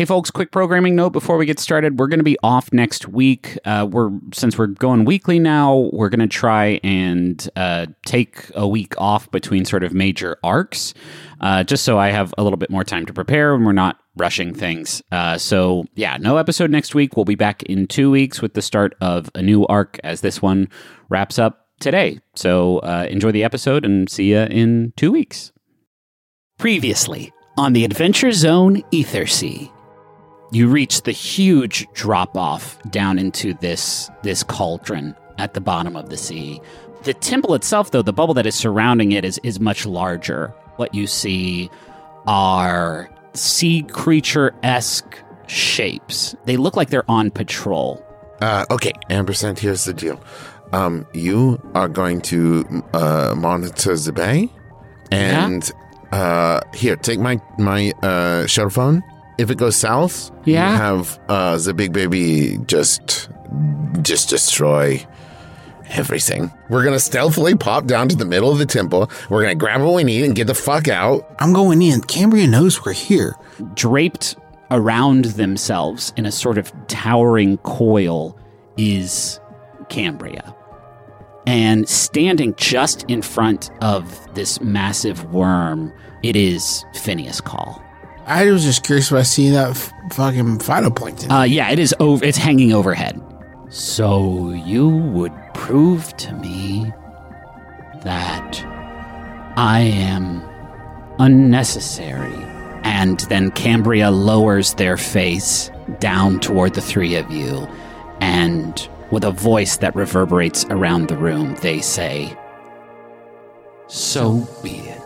Hey, folks! Quick programming note before we get started. We're going to be off next week. Uh, we're since we're going weekly now. We're going to try and uh, take a week off between sort of major arcs, uh, just so I have a little bit more time to prepare and we're not rushing things. Uh, so yeah, no episode next week. We'll be back in two weeks with the start of a new arc as this one wraps up today. So uh, enjoy the episode and see you in two weeks. Previously on the Adventure Zone Ethersea. You reach the huge drop off down into this this cauldron at the bottom of the sea. The temple itself, though, the bubble that is surrounding it is is much larger. What you see are sea creature esque shapes. They look like they're on patrol. Uh, okay, Ampersand, here's the deal. Um, you are going to uh, monitor the bay, and uh, here, take my my uh, shuttle phone. If it goes south, Yeah. you have uh, the big baby just just destroy everything. We're gonna stealthily pop down to the middle of the temple. We're gonna grab what we need and get the fuck out. I'm going in. Cambria knows we're here. draped around themselves in a sort of towering coil is Cambria. And standing just in front of this massive worm, it is Phineas Call. I was just curious about seeing that f- fucking phytoplankton. Uh, yeah, it is over. It's hanging overhead. So you would prove to me that I am unnecessary. And then Cambria lowers their face down toward the three of you, and with a voice that reverberates around the room, they say, So be it.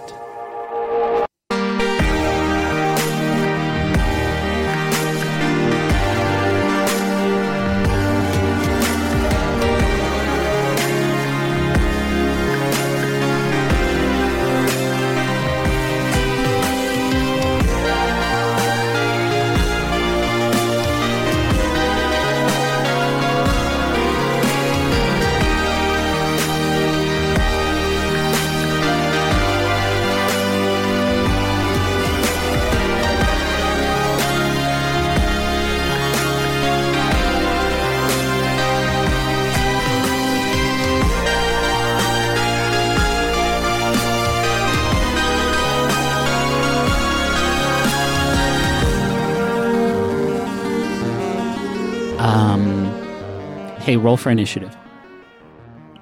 Hey, roll for initiative.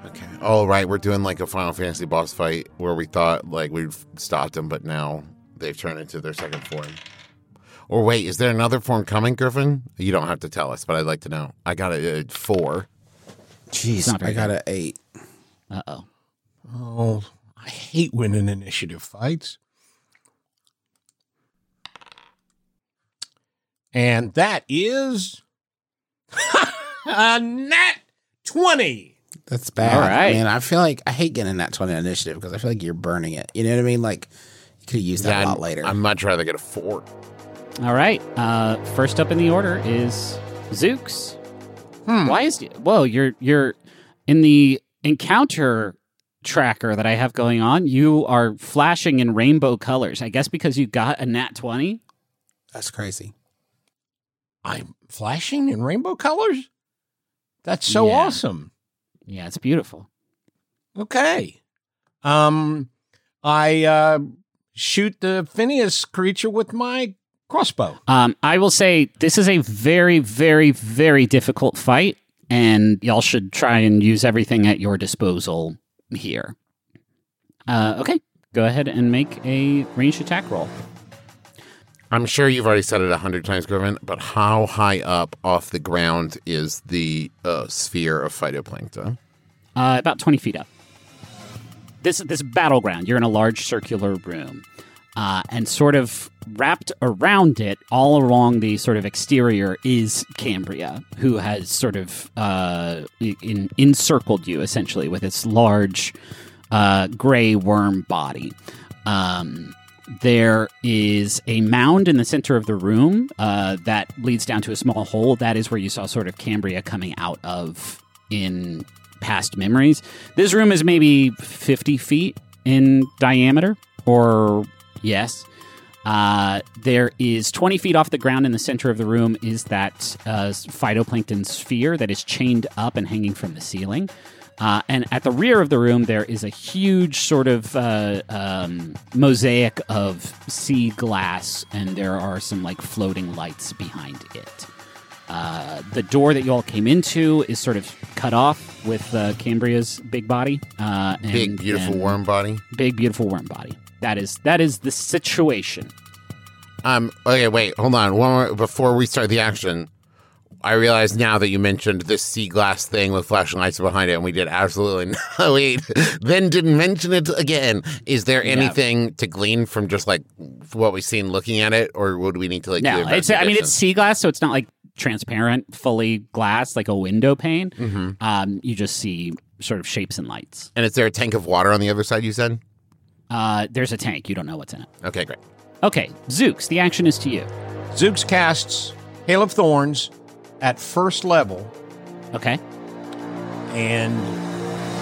Okay. Oh, right. We're doing like a Final Fantasy boss fight where we thought like we'd stopped them, but now they've turned into their second form. Or wait, is there another form coming, Griffin? You don't have to tell us, but I'd like to know. I got a, a four. Jeez, I got an eight. Uh oh. Oh, I hate winning initiative fights. And that is a nat 20. That's bad. All right. Man, I feel like I hate getting that 20 initiative because I feel like you're burning it. You know what I mean? Like, you could use used that a lot later. I'd much rather get a four. All right. Uh, first up in the order is Zoox. Hmm. Why is whoa? You're you're in the encounter tracker that I have going on. You are flashing in rainbow colors. I guess because you got a nat twenty. That's crazy. I'm flashing in rainbow colors? That's so Yeah. awesome. Yeah, it's beautiful. Okay. Um I uh shoot the Phineas creature with my crossbow. Um, I will say this is a very, very, very difficult fight, and y'all should try and use everything at your disposal here. Uh, okay, go ahead and make a ranged attack roll. I'm sure you've already said it a hundred times, Griffin, but how high up off the ground is the uh, sphere of phytoplankton? Uh, about 20 feet up. This this battleground. You're in a large circular room, uh, and sort of wrapped around it, all along the sort of exterior, is Cambria, who has sort of uh, in, encircled you essentially with its large uh, gray worm body. Um, there is a mound in the center of the room uh, that leads down to a small hole. That is where you saw sort of Cambria coming out of in past memories. This room is maybe 50 feet in diameter, or yes. Uh, there is 20 feet off the ground in the center of the room is that uh, phytoplankton sphere that is chained up and hanging from the ceiling. Uh, and at the rear of the room, there is a huge sort of uh, um, mosaic of sea glass, and there are some like floating lights behind it. Uh, the door that you all came into is sort of cut off with uh, Cambria's big body. Uh, and, Big, beautiful worm body. Big, beautiful worm body. That is that is the situation. Um. Okay. Wait. Hold on. One more before we start the action. I realize now that you mentioned this sea glass thing with flashing lights behind it, and we did absolutely no. Wait, then didn't mention it again. Is there anything to glean from just like what we've seen looking at it, or would we need to like? No, do it's I mean it's sea glass, so it's not like transparent, fully glass like a window pane. Mm-hmm. Um, you just see sort of shapes and lights. And is there a tank of water on the other side? You said. Uh, there's a tank. You don't know what's in it. Okay, great. Okay, Zoox, the action is to you. Zoox casts Hail of Thorns at first level Okay. and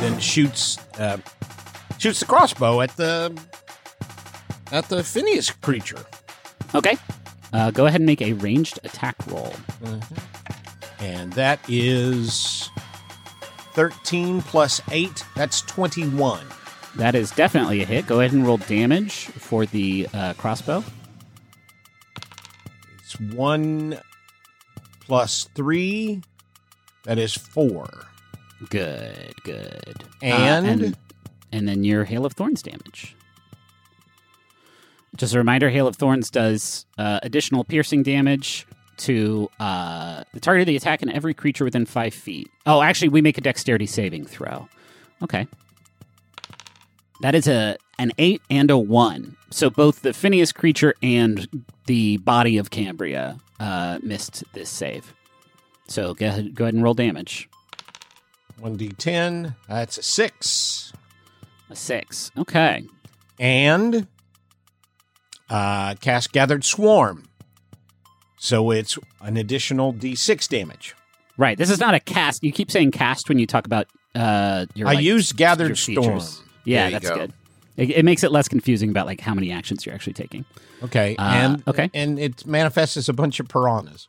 then shoots uh, shoots the crossbow at the at the Phineas creature. Okay. Uh, go ahead and make a ranged attack roll. And that is 13 plus 8. That's 21. That is definitely a hit. Go ahead and roll damage for the uh, crossbow. It's 1 plus 3. That is 4. Good, good. Uh, And- and and then your hail of thorns damage. Just a reminder: hail of thorns does uh, additional piercing damage to uh, the target of the attack and every creature within five feet. Oh, actually, we make a dexterity saving throw. Okay, that is a an eight and a one. So both the Phineas creature and the body of Cambria uh, missed this save. So go ahead, go ahead and roll damage. 1d10. That's a 6. A six. Okay. And uh, cast Gathered Swarm. So it's an additional d6 damage. Right. This is not a cast. You keep saying cast when you talk about uh your I like, used Gathered your Storm. features. Yeah, that's go. good. It, it makes it less confusing about like how many actions you're actually taking. Okay. Uh, and okay. and it manifests as a bunch of piranhas.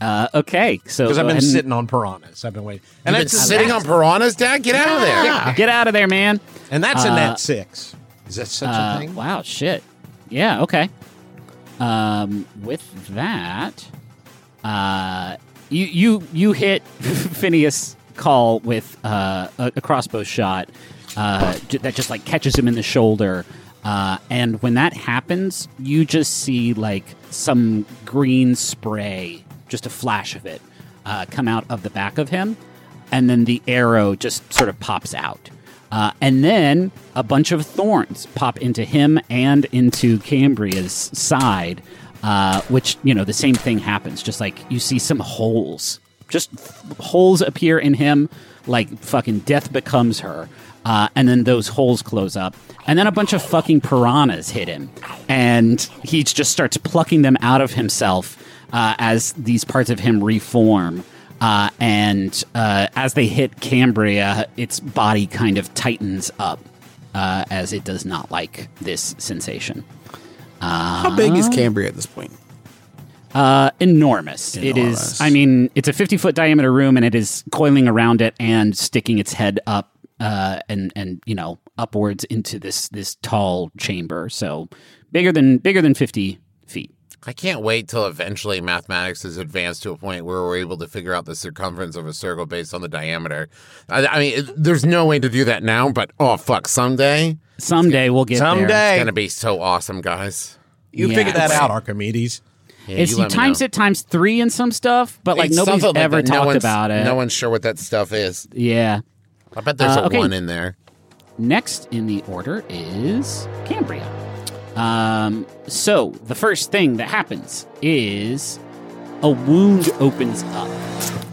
Uh, okay. So Because I've been ahead sitting on piranhas. I've been waiting. And You've been that's sitting on piranhas, Dad. Get out of there. Get out of there, man. and that's a Uh, net six. Is that such Uh, a thing? wow. Shit. Yeah. Okay. Um, with that, uh, you you you hit Phineas Call with uh, a, a crossbow shot uh, that just like catches him in the shoulder. Uh, and when that happens, you just see like some green spray, just a flash of it, uh, come out of the back of him, and then the arrow just sort of pops out. Uh, and then a bunch of thorns pop into him and into Cambria's side, uh, which, you know, the same thing happens. Just like you see some holes, just holes appear in him, like fucking death becomes her. Uh, and then those holes close up. And then a bunch of fucking piranhas hit him. And he just starts plucking them out of himself uh, as these parts of him reform. Uh, and uh, as they hit Cambria, its body kind of tightens up uh, as it does not like this sensation. How big is Cambria at this point? Uh, enormous. It is. I mean, it's a fifty foot diameter room, and it is coiling around it and sticking its head up, uh, and and you know upwards into this this tall chamber. So bigger than bigger than fifty feet. I can't wait till eventually mathematics is advanced to a point where we're able to figure out the circumference of a circle based on the diameter. I, I mean, it, there's no way to do that now, but oh fuck, someday Someday we'll get there. Someday. it's gonna be so awesome, guys. You Yeah, figured that out, Archimedes. Yeah, It's you you times know. it times three in some stuff, but like It's nobody's something like ever that. No talked about it. No one's sure what that stuff is. Yeah. I bet there's Uh, a okay. one in there. Next in the order is Cambria. Um, so the first thing that happens is a wound opens up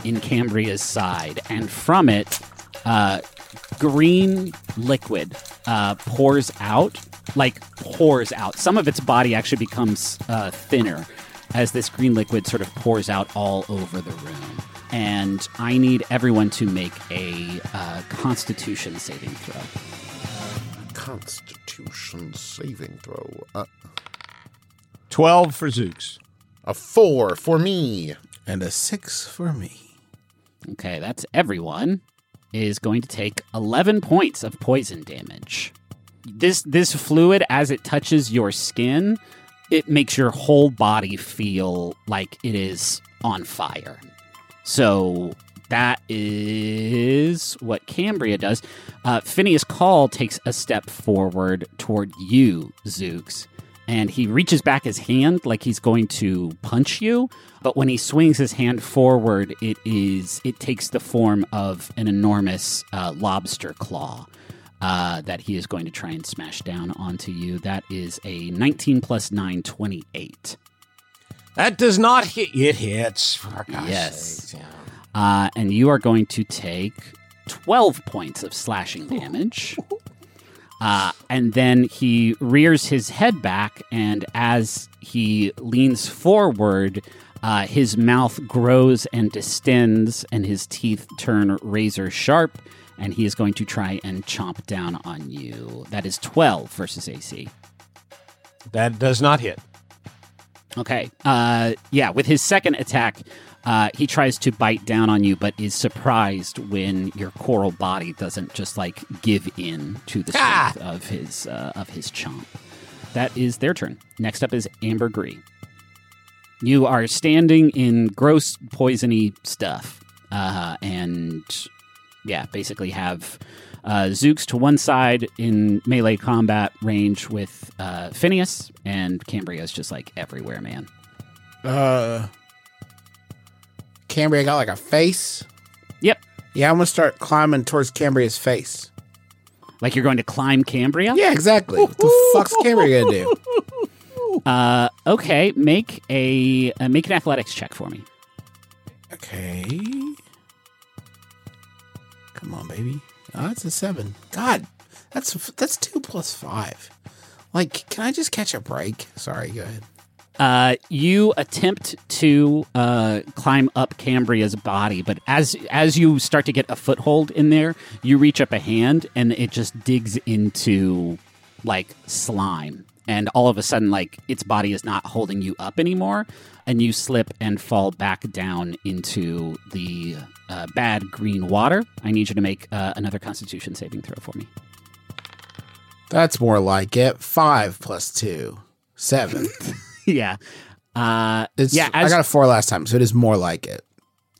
in Cambria's side, and from it, uh, green liquid uh, pours out, like pours out. Some of its body actually becomes uh, thinner as this green liquid sort of pours out all over the room. And I need everyone to make a uh, Constitution saving throw. Constitution saving throw. Uh, 12 for Zoox. A four for me. And a six for me. Okay, that's everyone is going to take 11 points of poison damage. This this fluid as it touches your skin, it makes your whole body feel like it is on fire. So that is what Cambria does. Uh, Phineas Call takes a step forward toward you, Zoox, and he reaches back his hand like he's going to punch you. But when he swings his hand forward, it is it takes the form of an enormous uh, lobster claw. Uh, that he is going to try and smash down onto you. That is a 19 plus 9, 28. That does not hit. It hits. For God's Yes. yeah. Uh, and you are going to take 12 points of slashing damage. Uh, and then he rears his head back, and as he leans forward, uh, his mouth grows and distends, and his teeth turn razor sharp, and he is going to try and chomp down on you. That is 12 versus AC. That does not hit. Okay. Uh, yeah, with his second attack, uh, he tries to bite down on you, but is surprised when your coral body doesn't just like give in to the Ah! strength of his uh, of his chomp. That is their turn. Next up is Amber Gree. You are standing in gross, poisony stuff, uh, and yeah, basically have uh, Zoox to one side in melee combat range with uh, Phineas, and Cambria is just like everywhere, man. Uh, Cambria got like a face. Yep. Yeah, I'm gonna start climbing towards Cambria's face. Like you're going to climb Cambria? Yeah, exactly. What the fuck's Cambria gonna do? Uh, okay, make a uh, make an athletics check for me. Okay. Come on, baby. Oh, that's a seven. God, that's that's two plus five. Like, can I just catch a break? Sorry, go ahead. Uh, you attempt to uh, climb up Cambria's body, but as as you start to get a foothold in there, you reach up a hand and it just digs into like slime, and all of a sudden, like its body is not holding you up anymore, and you slip and fall back down into the uh, bad green water. I need you to make uh, another Constitution saving throw for me. That's more like it. Five plus two, seven. yeah. Uh, It's, yeah, I got a four last time, so it is more like it.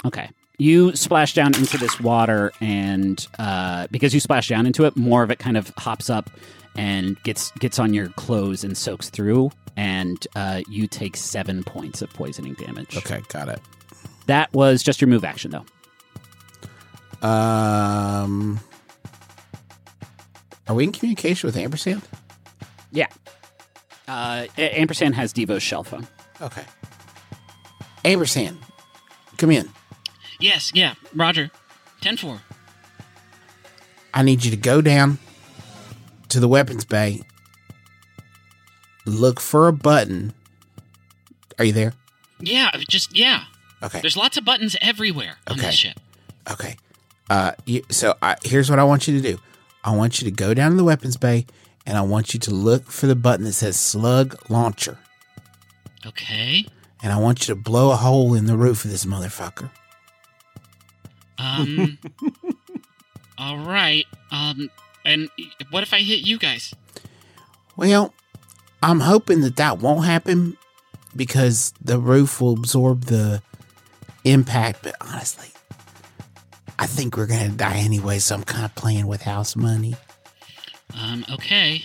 Okay. You splash down into this water, and uh, because you splash down into it, more of it kind of hops up and gets gets on your clothes and soaks through, and uh, you take seven points of poisoning damage. Okay, got it. That was just your move action, though. Um, are we in communication with Ampersand? Yeah. Uh, A- Ampersand has Devo's shell phone. Okay. Ampersand, come in. Yes, yeah, Roger. 10 4. I need you to go down to the weapons bay. Look for a button. Are you there? Yeah, just, yeah. Okay. There's lots of buttons everywhere on Okay. this ship. Okay. Uh, you, so I, here's what I want you to do. I want you to go down to the weapons bay, and I want you to look for the button that says slug launcher, Okay. and I want you to blow a hole in the roof of this motherfucker. Um. all right. Um. And what if I hit you guys? Well, I'm hoping that that won't happen because the roof will absorb the impact. But honestly, I think we're gonna die anyway. So I'm kind of playing with house money. Um. Okay.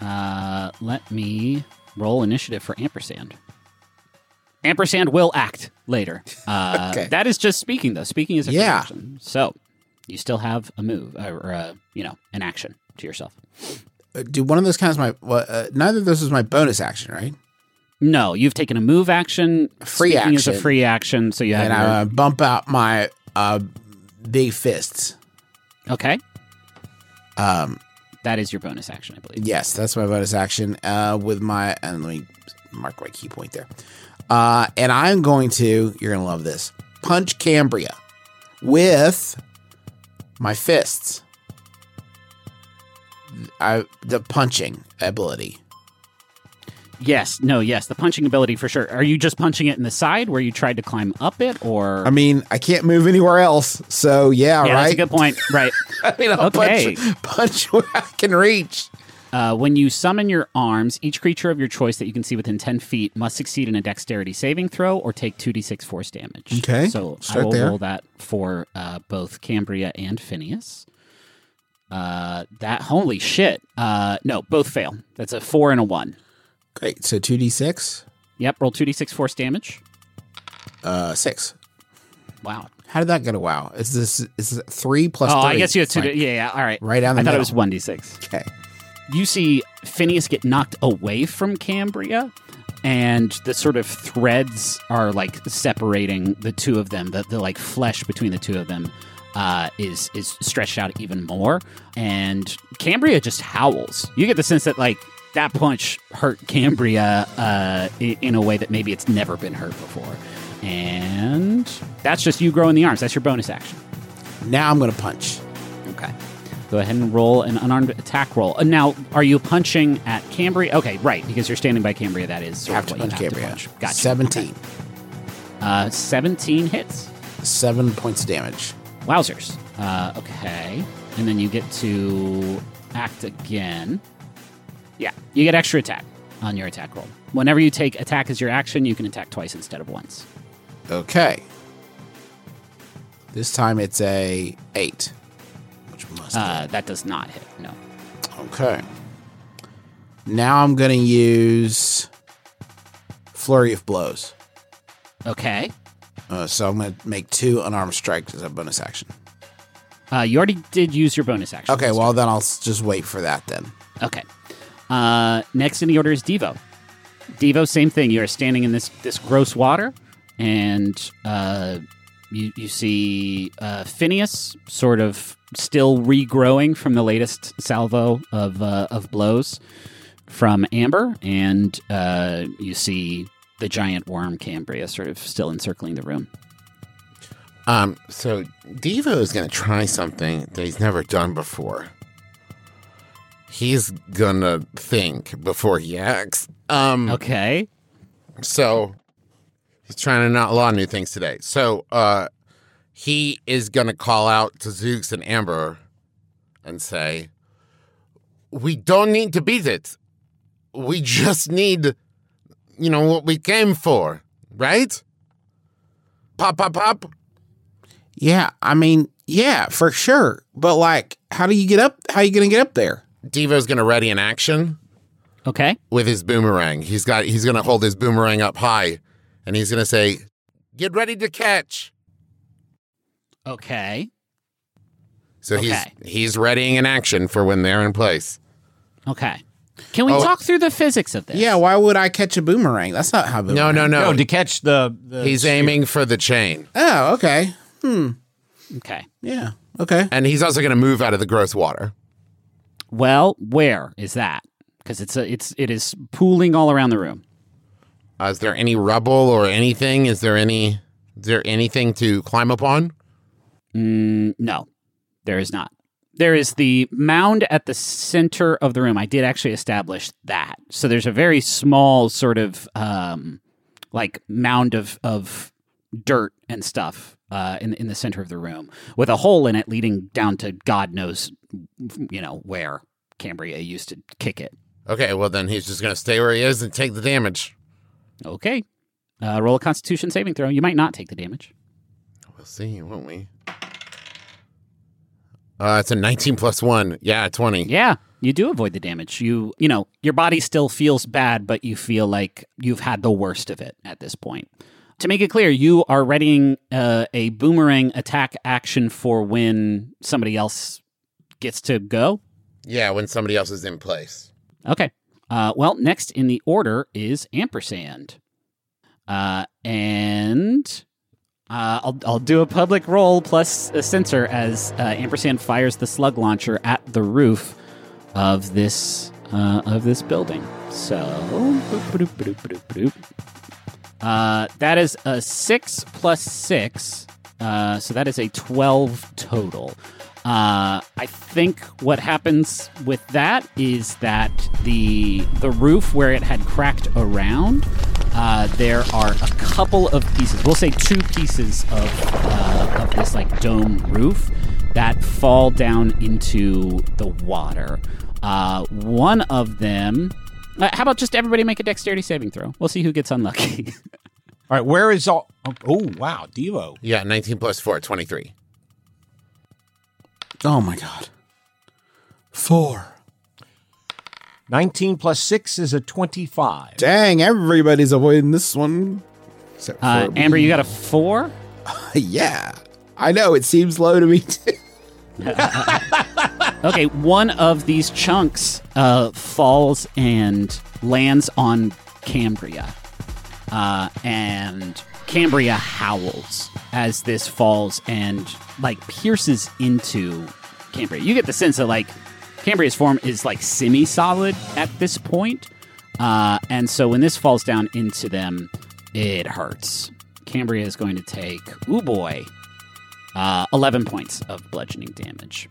Uh, let me roll initiative for Ampersand. Ampersand will act later. Uh, Okay. That is just speaking, though. Speaking is a free Yeah. action. So you still have a move, or uh, you know, an action to yourself. Uh, Do one of those counts my? Well, uh, neither of those is my bonus action, right? No, you've taken a move action. free Speaking is a free action, so you have And your- I bump out my uh, big fists. okay. Um, That is your bonus action, I believe. Yes, that's my bonus action. Uh, with my and let me mark my key point there. Uh, and I'm going to. You're gonna love this. Punch Cambria with my fists. I the punching ability. Yes, no, yes, the punching ability for sure. Are you just punching it in the side where you tried to climb up it, or? I mean, I can't move anywhere else, so yeah, yeah, right. that's a good point. Right. I mean, I'll Okay. punch, punch where I can reach. Uh, when you summon your arms, each creature of your choice that you can see within 10 feet must succeed in a dexterity saving throw or take 2d6 force damage. Okay, So I start will there. roll that for uh, both Cambria and Phineas. Uh, that, holy shit. Uh, no, both fail. That's a 4 and a 1. Great. So two d six, Yep, roll 2d6 force damage. uh, six. Wow. How did that go to wow? Is this is it three plus? oh, three? I guess you have two. yeah, yeah. All right. right down the I thought it middle. was 1d6. Okay. You see Phineas get knocked away from Cambria, and the sort of threads are like separating the two of them. The, the like flesh between the two of them uh, is is stretched out even more, and Cambria just howls. You get the sense that like that punch hurt Cambria uh, in a way that maybe it's never been hurt before, and that's just you growing the arms. That's your bonus action. Now I'm gonna punch. Okay. Go ahead and roll an unarmed attack roll. Uh, now, are you punching at Cambria? Okay, right, because you're standing by Cambria. That is sort Have of to you punch Cambria. punch. Gotcha. Seventeen. Uh, 17 hits. Seven points of damage. Wowzers. Uh, okay. And then you get to act again. Yeah, you get extra attack on your attack roll. Whenever you take attack as your action, you can attack twice instead of once. Okay. This time it's a eight, which must. Uh, that does not hit. No. okay. Now I'm gonna use flurry of blows. Okay. Uh, so I'm gonna make two unarmed strikes as a bonus action. Uh, you already did use your bonus action. Okay, well then I'll just wait for that then. Okay. Uh, next in the order is Devo. Devo, same thing. You are standing in this this gross water, and uh, you you see uh, Phineas sort of still regrowing from the latest salvo of uh, of blows from Amber, and uh, you see the giant worm Cambria sort of still encircling the room. Um, so Devo is going to try something that he's never done before. He's gonna think before he acts. Um, Okay. so he's trying to of new things today. So, uh, he is gonna call out to Zoox and Amber and say, "We don't need to beat it. We just need, you know, what we came for, right?" Pop, pop, pop. Yeah, I mean, yeah, for sure. But like, how do you get up? How you gonna get up there? Devo's gonna ready an action Okay. with his boomerang. He's got he's gonna hold his boomerang up high and he's gonna say, Get ready to catch. Okay. So Okay. he's he's readying an action for when they're in place. Okay. Can we Oh. talk through the physics of this? Yeah, why would I catch a boomerang? That's not how No, boomerang. no, No, no. No, to catch the, the he's aiming for the chain. Oh, okay. Hmm. Okay. Yeah. Okay. And he's also gonna move out of the gross water. Well, where is that? Because it's a, it's it is pooling all around the room. Uh, is there any rubble or anything? Is there any is there anything to climb up on? Mm, no, there is not. There is the mound at the center of the room. I did actually establish that. So there's a very small sort of um, like mound of of dirt and stuff uh, in in the center of the room with a hole in it leading down to God knows you know where Cambria used to kick it. Okay, well then he's just gonna stay where he is and take the damage. Okay. Uh, roll a Constitution saving throw. You might not take the damage. We'll see, won't we? Uh, it's a 19 plus 1. Yeah, 20. Yeah, you do avoid the damage. You, you know, your body still feels bad, but you feel like you've had the worst of it at this point. To make it clear, you are readying uh, a boomerang attack action for when somebody else gets to go. Yeah, when somebody else is in place. Okay. Uh, well, next in the order is ampersand, uh, and uh, I'll I'll do a public roll plus a sensor as uh, ampersand fires the slug launcher at the roof of this uh, of this building. So. Uh, that is a six plus six, uh, so that is a twelve total. Uh, I think what happens with that is that the the roof where it had cracked around, uh, there are a couple of pieces. We'll say two pieces of uh, of this like dome roof that fall down into the water. Uh, one of them. Uh, how about just everybody make a dexterity saving throw? We'll see who gets unlucky. All right, where is all? Oh, wow, Devo. Yeah, 19 plus 4, 23. Oh my god. Four. 19 plus 6 is a 25. Dang, everybody's avoiding this one. Except for Uh, me. Amber, you got a four. yeah. I know, it seems low to me too. Okay, one of these chunks uh, falls and lands on Cambria. Uh, and Cambria howls as this falls and like pierces into Cambria. You get the sense that like Cambria's form is like semi solid at this point. Uh, and so when this falls down into them, it hurts. Cambria is going to take, ooh boy, uh, 11 points of bludgeoning damage.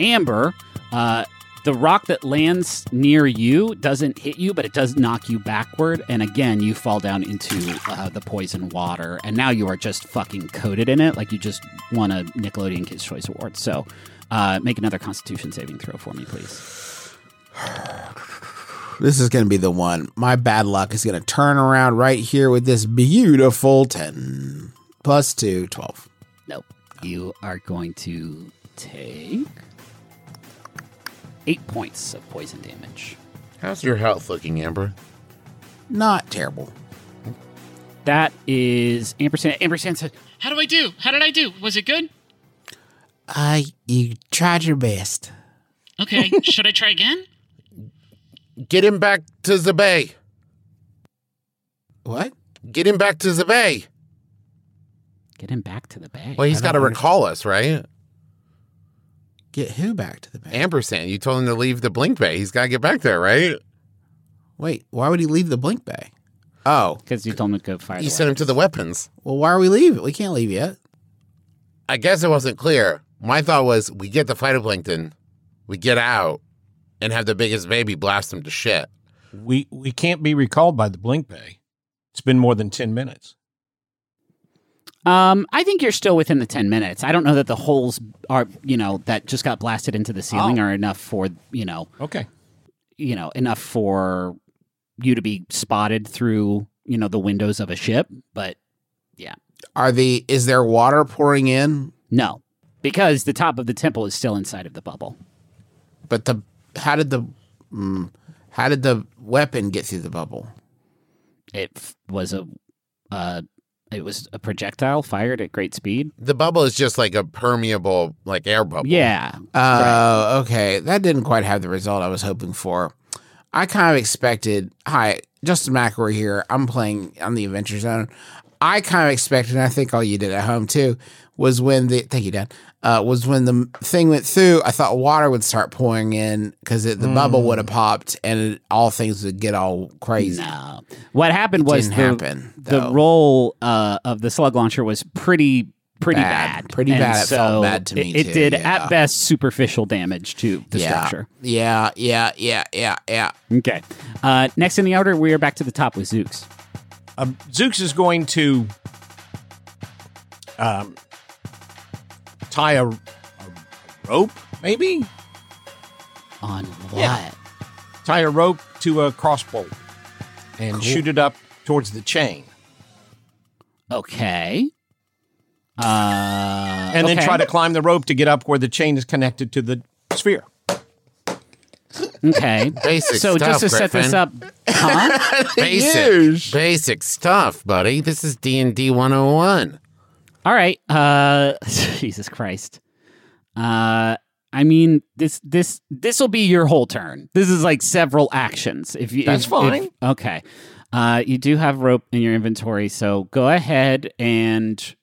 Amber, uh, the rock that lands near you doesn't hit you, but it does knock you backward. And again, you fall down into uh, the poison water. And now you are just fucking coated in it, like you just won a Nickelodeon Kids' Choice Award. So uh, make another Constitution saving throw for me, please. This is going to be the one. My bad luck is going to turn around right here with this beautiful 10 plus 2, 12. Nope. You are going to take eight points of poison damage. How's your health looking, Amber? Not terrible. That is Ampersand. Ampersand said, How do I do? How did I do? Was it good? Uh, you tried your best. Okay, should I try again? Get him back to the bay. What? Get him back to the bay. Get him back to the bay. Well, he's got to recall us, right? Get who back to the bank? Ampersand, you told him to leave the Blink Bay. He's got to get back there, right? Wait, why would he leave the blink bay? Oh, Because you told him to go fire You the sent him to the weapons. well, why are we leaving? We can't leave yet. I guess it wasn't clear. My thought was we get the phytoplankton, we get out, and have the biggest baby blast him to shit. We we can't be recalled by the blink bay. It's been more than 10 minutes. Um, I think you're still within the ten minutes. I don't know that the holes are, you know, that just got blasted into the ceiling Oh. are enough for, you know, Okay. you know, enough for you to be spotted through, you know, the windows of a ship. But yeah. Are the is there water pouring in? no, because the top of the temple is still inside of the bubble. But the how did the mm, how did the weapon get through the bubble? It f- was a, uh, it was a projectile fired at great speed. The bubble is just like a permeable, like air bubble. Yeah, Oh, okay. That didn't quite have the result I was hoping for. I kind of expected. Hi, Justin McElroy here. I'm playing on the Adventure Zone. I kind of expected, and I think all you did at home too, was when the thank you, Dad. Uh, was when the thing went through. I thought water would start pouring in because the bubble would have popped, and it, all things would get all crazy. no. What happened was the, happen, the though. roll uh, of the slug launcher was pretty pretty Bad. bad. Pretty And bad. It felt so bad to me, It, it too, did yeah. at best superficial damage to the yeah, structure. yeah, yeah, yeah, yeah, yeah. Okay. Uh, next in the order, we are back to the top with Zoox. Um, Zoox is going to um, tie a, a rope, maybe? On what? Yeah. Tie a rope to a crossbow and shoot it up towards the chain. Okay. Uh, And then okay. try to climb the rope to get up where the chain is connected to the sphere. Okay. Basic so stuff, just to set this up, huh? Basic, basic stuff, buddy. This is D and D 101. All right. Uh, Jesus Christ. Uh, I mean this this this will be your whole turn. This is like several actions. If you That's if- fine. if- okay. Uh, you do have rope in your inventory, so go ahead and.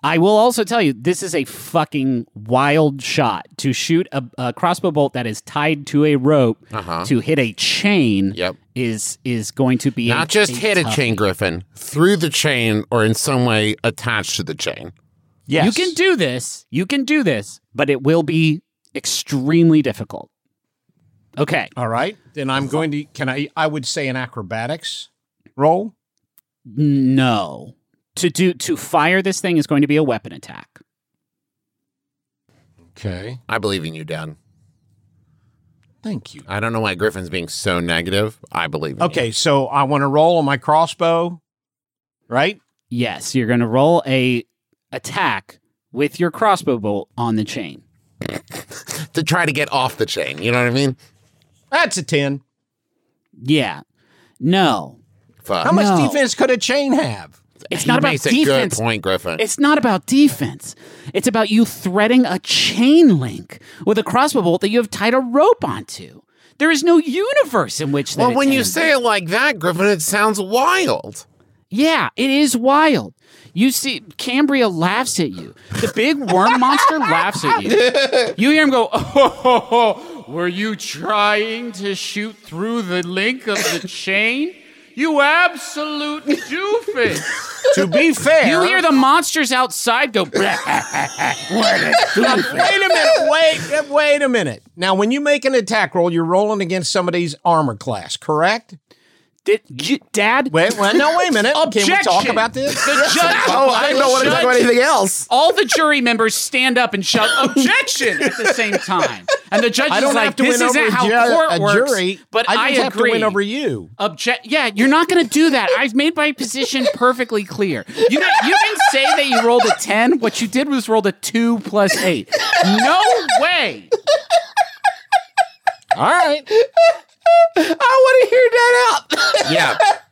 I will also tell you this is a fucking wild shot to shoot a, a crossbow bolt that is tied to a rope Uh-huh. to hit a chain. Yep. Is is going to be a- Not just hit a tough- chain, Griffin. Through the chain or in some way attached to the chain. Yes. You can do this. You can do this, but it will be extremely difficult. Okay. All right. Then I'm going to. Can I? I would say an acrobatics roll. No. To do to fire this thing is going to be a weapon attack. Okay. I believe in you, Dad. Thank you. I don't know why Griffin's being so negative. I believe in Okay, so I want to roll on my crossbow, right? Yes, you're going to roll a attack with your crossbow bolt on the chain. To try to get off the chain. You know what I mean? That's a ten. Yeah. No. Fuck. How much No. defense could a chain have? It's He not about a defense. good point, Griffin. It's not about defense. It's about you threading a chain link with a crossbow bolt that you have tied a rope onto. There is no universe in which that well, when you say it like that, Griffin, it sounds wild. Yeah, it is wild. You see, Cambria laughs at you. The big worm monster laughs at you. You hear him go, oh, were you trying to shoot through the link of the chain? You absolute doofus. To be fair, You hear the monsters outside go, "Blah." Wait a minute. Wait. Wait a minute. Now, when you make an attack roll, you're rolling against somebody's armor class, correct? Did, J- Dad, Wait. No. Wait a minute. Can we talk about this? the judge, Oh, I don't want to talk about anything else. all the jury members stand up and shout objection at the same time. And the judge I is don't like, have to this isn't a, how ju- court works. jury, but I, I just have to win over you. Object. Yeah, you're not going to do that. I've made my position perfectly clear. You don't- you can say that you rolled a ten. What you did was rolled a two plus eight. No way. All right. I want to hear that out. Yeah.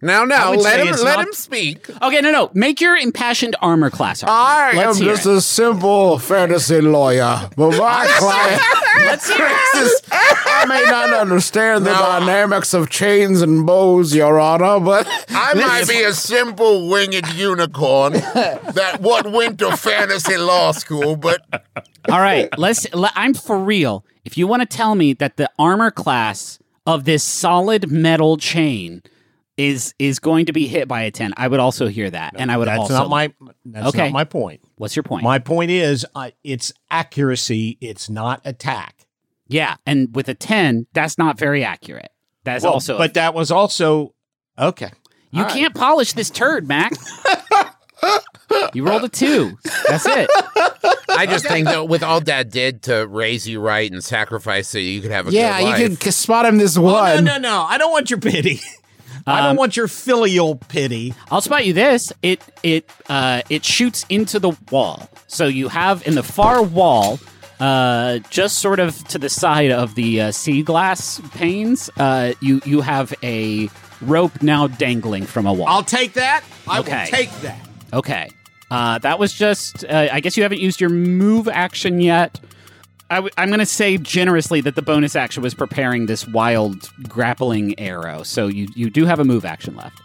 now, now, let him let not- him speak. Okay, no, no. Make your impassioned armor class. argument. I Let's um, am just it. a simple fantasy lawyer, but my client. Let's hear it. I may not understand the No. dynamics of chains and bows, Your Honor, but I might be a simple winged unicorn that what went to fantasy law school, but All right, let's. le- I'm for real. If you want to tell me that the armor class of this solid metal chain is is going to be hit by a ten, I would also hear that, and I would That's also. not my. That's Okay. not my point. What's your point? My point is, uh, it's accuracy. It's not attack. yeah, and with a ten, that's not very accurate. That's Well, also. but that was also okay. you can't polish this turd, Mac. you rolled a two. That's it. I just think that with all Dad did to raise you right and sacrifice so you could have a yeah, good life. you could spot him this Oh, one. no, no, no. I don't want your pity. I don't want your filial pity. I'll spot you this. It it uh, it shoots into the wall. So you have in the far wall, uh, just sort of to the side of the uh, sea glass panes, uh, you you have a rope now dangling from a wall. I'll take that. I Okay. will take that. okay, uh, that was just. Uh, I guess you haven't used your move action yet. I w- I'm going to say generously that the bonus action was preparing this wild grappling arrow. So you you do have a move action left.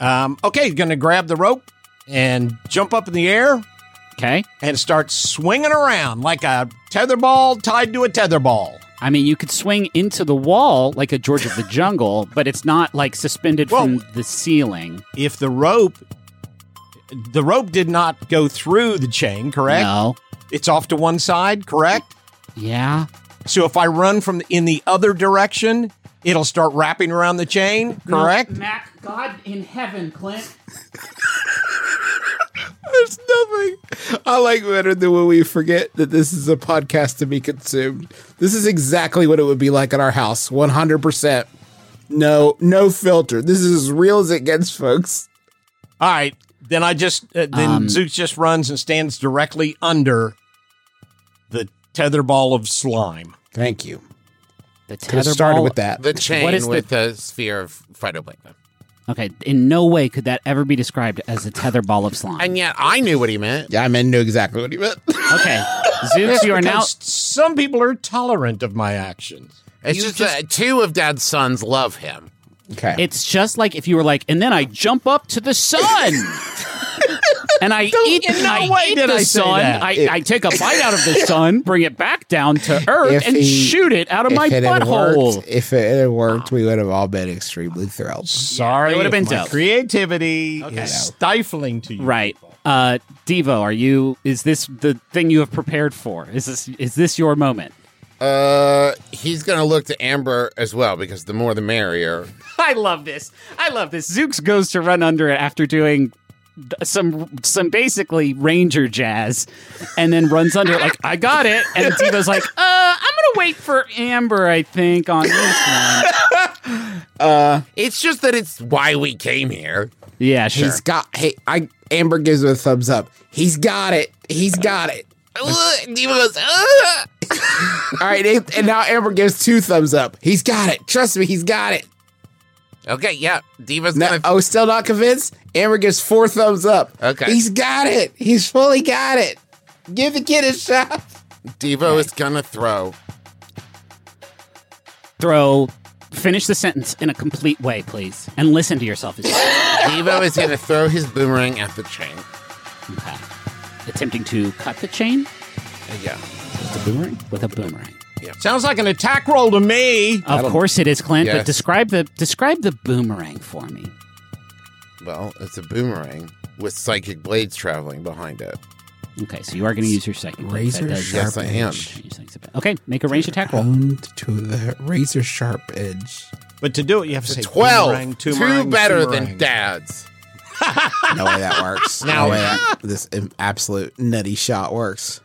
Um, okay, going to grab the rope and jump up in the air Okay. and start swinging around like a tether ball tied to a tether ball. I mean, you could swing into the wall like a George of the Jungle, but it's not like suspended from the ceiling. If the rope, the rope did not go through the chain, correct? No. It's off to one side, correct? Yeah. So if I run from in the other direction, it'll start wrapping around the chain, correct? Mac, God in heaven, Clint. There's nothing I like better than when we forget that this is a podcast to be consumed. This is exactly what it would be like at our house. 100%. No, no filter. This is as real as it gets, folks. All right. Then I just uh, then Um, Zoox just runs and stands directly under the tether ball of slime. Thank you. The Could have tether started with that. the chain What is the- with the, sphere of phytoplankton. Okay, in no way could that ever be described as a tether ball of slime. And yet I knew what he meant. Yeah, I meant knew exactly what he meant. okay, Zoox, you are now. Some people are tolerant of my actions. It's You just, just- that two of Dad's sons love him. okay. It's just like if you were like, and then I jump up to the sun. and I eat, no I way eat did the I say sun. that. I, I take a bite out of the sun, bring it back down to earth, If and he- shoot it out of my it had butthole. worked, if it had worked, we would have all been extremely thrilled. Sorry, it would've been if my dope. creativity Okay. is stifling to you. Right. Uh, Devo, are you? Is this the thing you have prepared for? Is this is this your moment? Uh, he's gonna look to Amber as well because the more the merrier. I love this. I love this. Zoox goes to run under it after doing d- some some basically ranger jazz, and then runs under it like I got it. And Devo's like, uh, I'm gonna wait for Amber. I think on this one. uh It's just that it's why we came here. Yeah, sure. He's got. Hey, I Amber gives him a thumbs up. He's got it. He's got it. Devo goes. All right, and and now Amber gives two thumbs up. He's got it. Trust me, he's got it. Okay, yeah. Devo's No, gonna. oh, still not convinced? Amber gives four thumbs up. Okay. He's got it. He's fully got it. Give the kid a shot. Devo is gonna throw. Throw. Finish the sentence in a complete way, please, and listen to yourself. as Devo is gonna throw his boomerang at the chain. Okay. Attempting to cut the chain uh, Yeah. with a boomerang. With a boomerang. Sounds like an attack roll to me. Of course it is, Clint. But describe the describe the boomerang for me. Well, it's a boomerang with psychic blades traveling behind it. Okay, so you are going to use your second blade. Razor That does sharp Yes, I am. edge. change things a. Okay, make a ranged attack roll. Honed to the razor sharp edge. But to do it, you have to say Twelve. boomerang, Two boomerang, better boomerang. than dad's. No way that works. Now- no way that this absolute nutty shot works.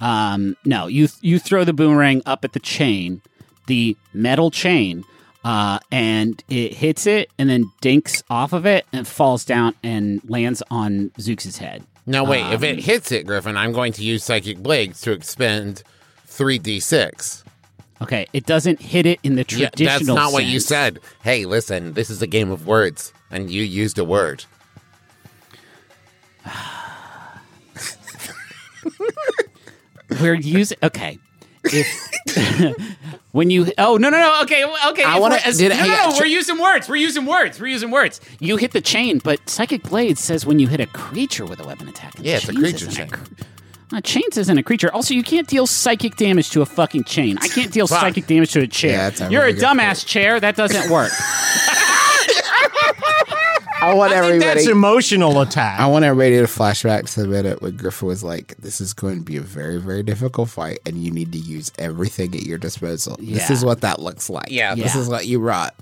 Um, no, you you throw the boomerang up at the chain, the metal chain, uh, and it hits it, and then dinks off of it and falls down and lands on Zoox' head. Now wait, if Um, it hits it, Griffin, I'm going to use psychic blades to expend three d six. Okay, it doesn't hit it in the Yeah, traditional. that's not what you said. Hey, listen, this is a game of words, and you used a word. We're using okay. If when you oh no no no okay okay I as- did- no, no, uh, we're using words we're using words we're using words you hit the chain but psychic blade says when you hit a creature with a weapon attack Yeah, it's a creature chain. cr- uh, chains isn't a creature. Also, you can't deal psychic damage to a fucking chain. I can't deal psychic damage to a chair. Yeah, a You're really a dumbass chair. That doesn't work. I want I think everybody. that's emotional attack. I want everybody to flashback to the minute when Griffin was like, "This is going to be a very, very difficult fight, and you need to use everything at your disposal." This Yeah. is what that looks like. Yeah. this Yeah. is what you brought.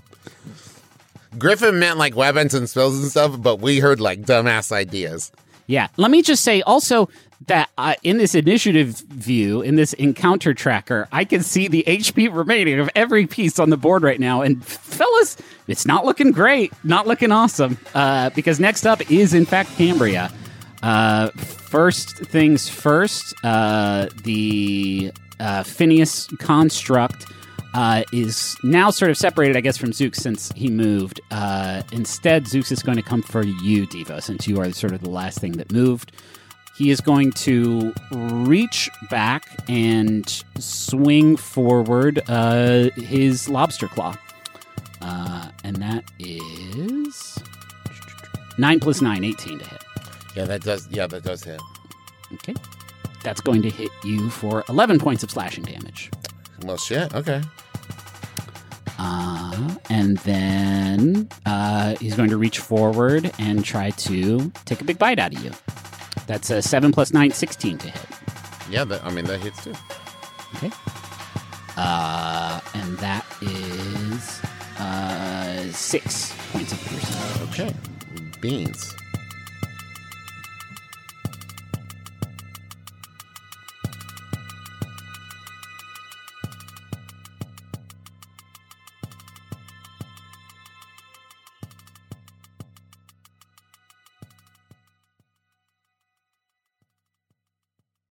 Griffin meant like weapons and spells and stuff, but we heard like dumbass ideas. Yeah. Let me just say also that uh, in this initiative view, in this encounter tracker, I can see the HP remaining of every piece on the board right now. And fellas, it's not looking great, not looking awesome. Uh, because next up is, in fact, Cambria. Uh, first things first, uh, the uh, Phineas construct uh, is now sort of separated, I guess, from Zoox since he moved. Uh, instead, Zoox is going to come for you, Devo, since you are sort of the last thing that moved. He is going to reach back and swing forward uh, his lobster claw. Uh, and that is 9 plus 9, 18 to hit. Yeah, that does. Yeah, that does hit. Okay. That's going to hit you for 11 points of slashing damage. Well, shit. Okay. Uh, and then uh, he's going to reach forward and try to take a big bite out of you. That's a 7 plus 9, 16 to hit. Yeah, that, I mean that hits too. Okay. Uh, and that is uh, 6 points of piercing. Okay. Beans.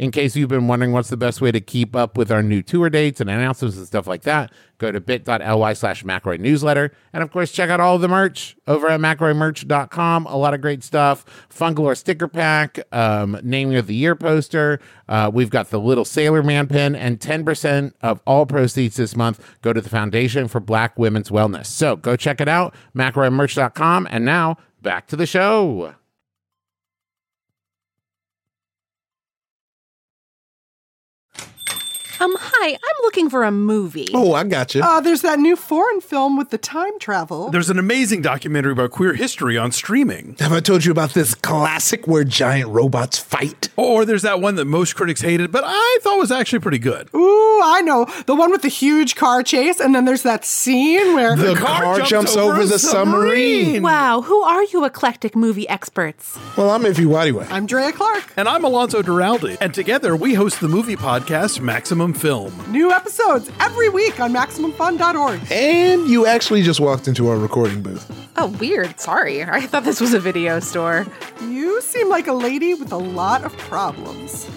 in case you've been wondering what's the best way to keep up with our new tour dates and announcements and stuff like that, go to bit.ly slash McElroy newsletter. And of course, check out all the merch over at McElroymerch.com. A lot of great stuff. Fungalore sticker pack, um, naming of the year poster. Uh, we've got the little Sailor Man pin, and 10% of all proceeds this month go to the Foundation for Black Women's Wellness. So go check it out, McElroymerch.com. And now back to the show. Um, hi, I'm looking for a movie. Oh, I got you. Uh, there's that new foreign film with the time travel. There's an amazing documentary about queer history on streaming. Have I told you about this classic where giant robots fight? Or there's that one that most critics hated, but I thought was actually pretty good. Ooh, I know. The one with the huge car chase, and then there's that scene where The car car, jumps over the submarine. Wow, who are you eclectic movie experts? Well, I'm Ify Nwadiwe. I'm Drea Clark. And I'm Alonso Duralde. And together we host the movie podcast Maximum Film. New episodes every week on MaximumFun.org. And you actually just walked into our recording booth. Oh, weird. Sorry. I thought this was a video store. You seem like a lady with a lot of problems.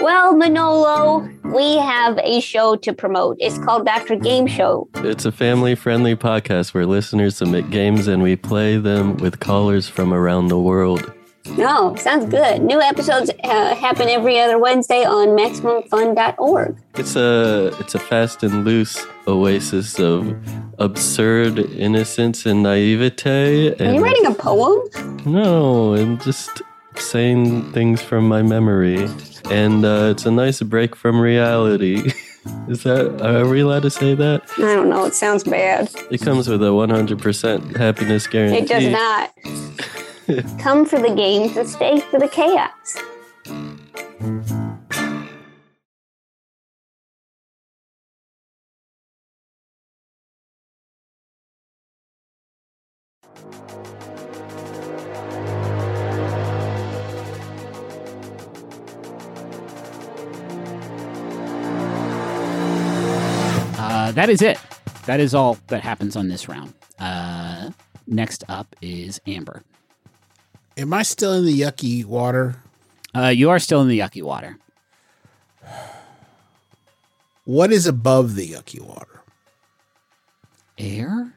Well, Manolo, we have a show to promote. It's called Dr. Game Show. It's a family friendly podcast where listeners submit games and we play them with callers from around the world. Oh, sounds good. New episodes uh, happen every other Wednesday on MaximumFun.org. It's a it's a fast and loose oasis of absurd innocence and naivete. Are you writing a poem? No, I'm just saying things from my memory. and uh, it's a nice break from reality. Is that are we allowed to say that? I don't know. It sounds bad. It comes with a 100% happiness guarantee. It does not. Come for the games and stay for the chaos. Uh, that is it. That is all that happens on this round. Uh, next up is Amber. Am I still in the yucky water? Uh, you are still in the yucky water. What is above the yucky water? Air.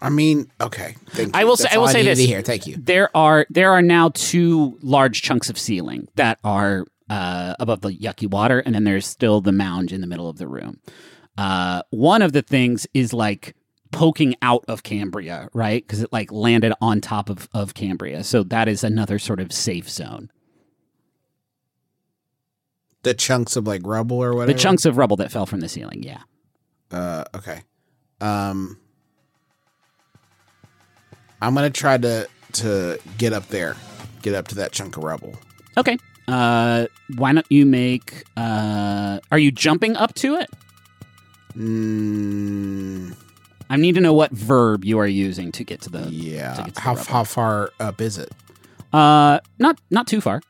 I mean, okay. Thank I you. will say. I will say this. hear. Thank you. There are there are now two large chunks of ceiling that are uh, above the yucky water, and then there's still the mound in the middle of the room. Uh, one of the things is like poking out of Cambria, right? Because it like landed on top of of Cambria, so that is another sort of safe zone. The chunks of like rubble or whatever. The chunks of rubble that fell from the ceiling, yeah. Uh, okay. Um, I'm gonna try to to get up there, get up to that chunk of rubble. Okay. Uh, why don't you make? Uh, are you jumping up to it? Mm, I need to know what verb you are using to get to the. yeah. to to the How rubble. how far up is it? Uh, not not too far.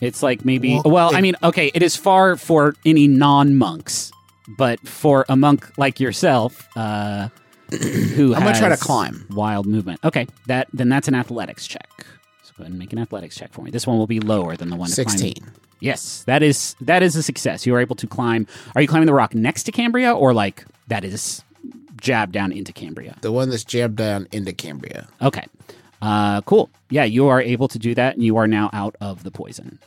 It's like maybe. Well, Well, I mean, okay, it is far for any non monks, but for a monk like yourself, uh, who I'm gonna try to climb. wild movement. Okay, that then that's an athletics check. So go ahead and make an athletics check for me. This one will be lower than the one. to climb. Sixteen. Yes, that is that is a success. You are able to climb. Are you climbing the rock next to Cambria, or like that is jabbed down into Cambria? The one that's jammed down into Cambria. Okay. Uh, cool. Yeah, you are able to do that, and you are now out of the poison.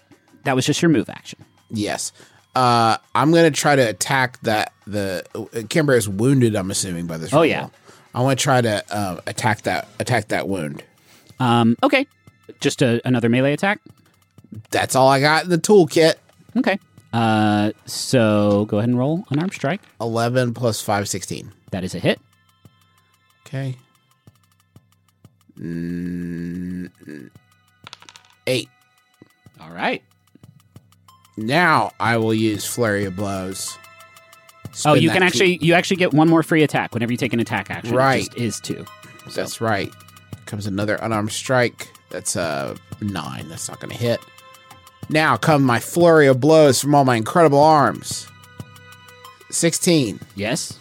That was just your move action. Yes. Uh, I'm gonna try to attack that. The uh, Cambria is wounded. I'm assuming by this. Oh, yeah. I want to try to uh, attack that. Attack that wound. Um, okay. Just a, another melee attack. That's all I got in the toolkit. Okay. Uh, so go ahead and roll an arm strike. Eleven plus five, sixteen. That is a hit. Okay. Mm, eight. All right. Now I will use flurry of blows. oh, you that can key- actually you actually get one more free attack whenever you take an attack action. It Right. just is two. That's right. Comes another unarmed strike. That's a nine. That's not going to hit. Now come my flurry of blows from all my incredible arms. Sixteen. Yes.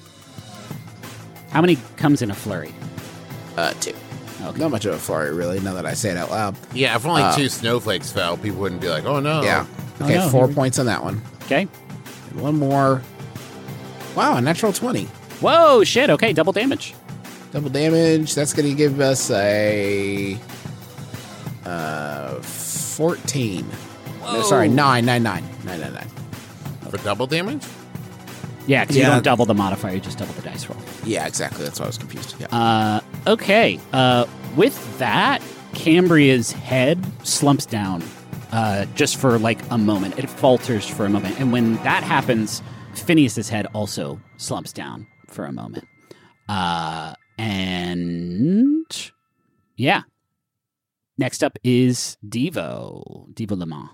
How many comes in a flurry? Uh, two. Not much of a flurry, really. Now that I say it out loud. Yeah, if only Uh, two snowflakes fell, people wouldn't be like, "Oh no." Yeah. Oh, Okay, no, four we- points on that one. Okay. And one more. Wow, a natural twenty. Whoa! Shit. Okay. Double damage. Double damage. That's going to give us a uh fourteen. No, sorry, nine, nine, nine, nine, nine, nine. For double damage? Yeah, because you Yeah. don't double the modifier; you just double the dice roll. Yeah, exactly. That's why I was confused. Yeah. Uh, okay. Uh, with that, Cambria's head slumps down uh, just for like a moment. It falters for a moment. And when that happens, Phineas's head also slumps down for a moment. Uh, and yeah. Next up is Devo. Devo Le Mans.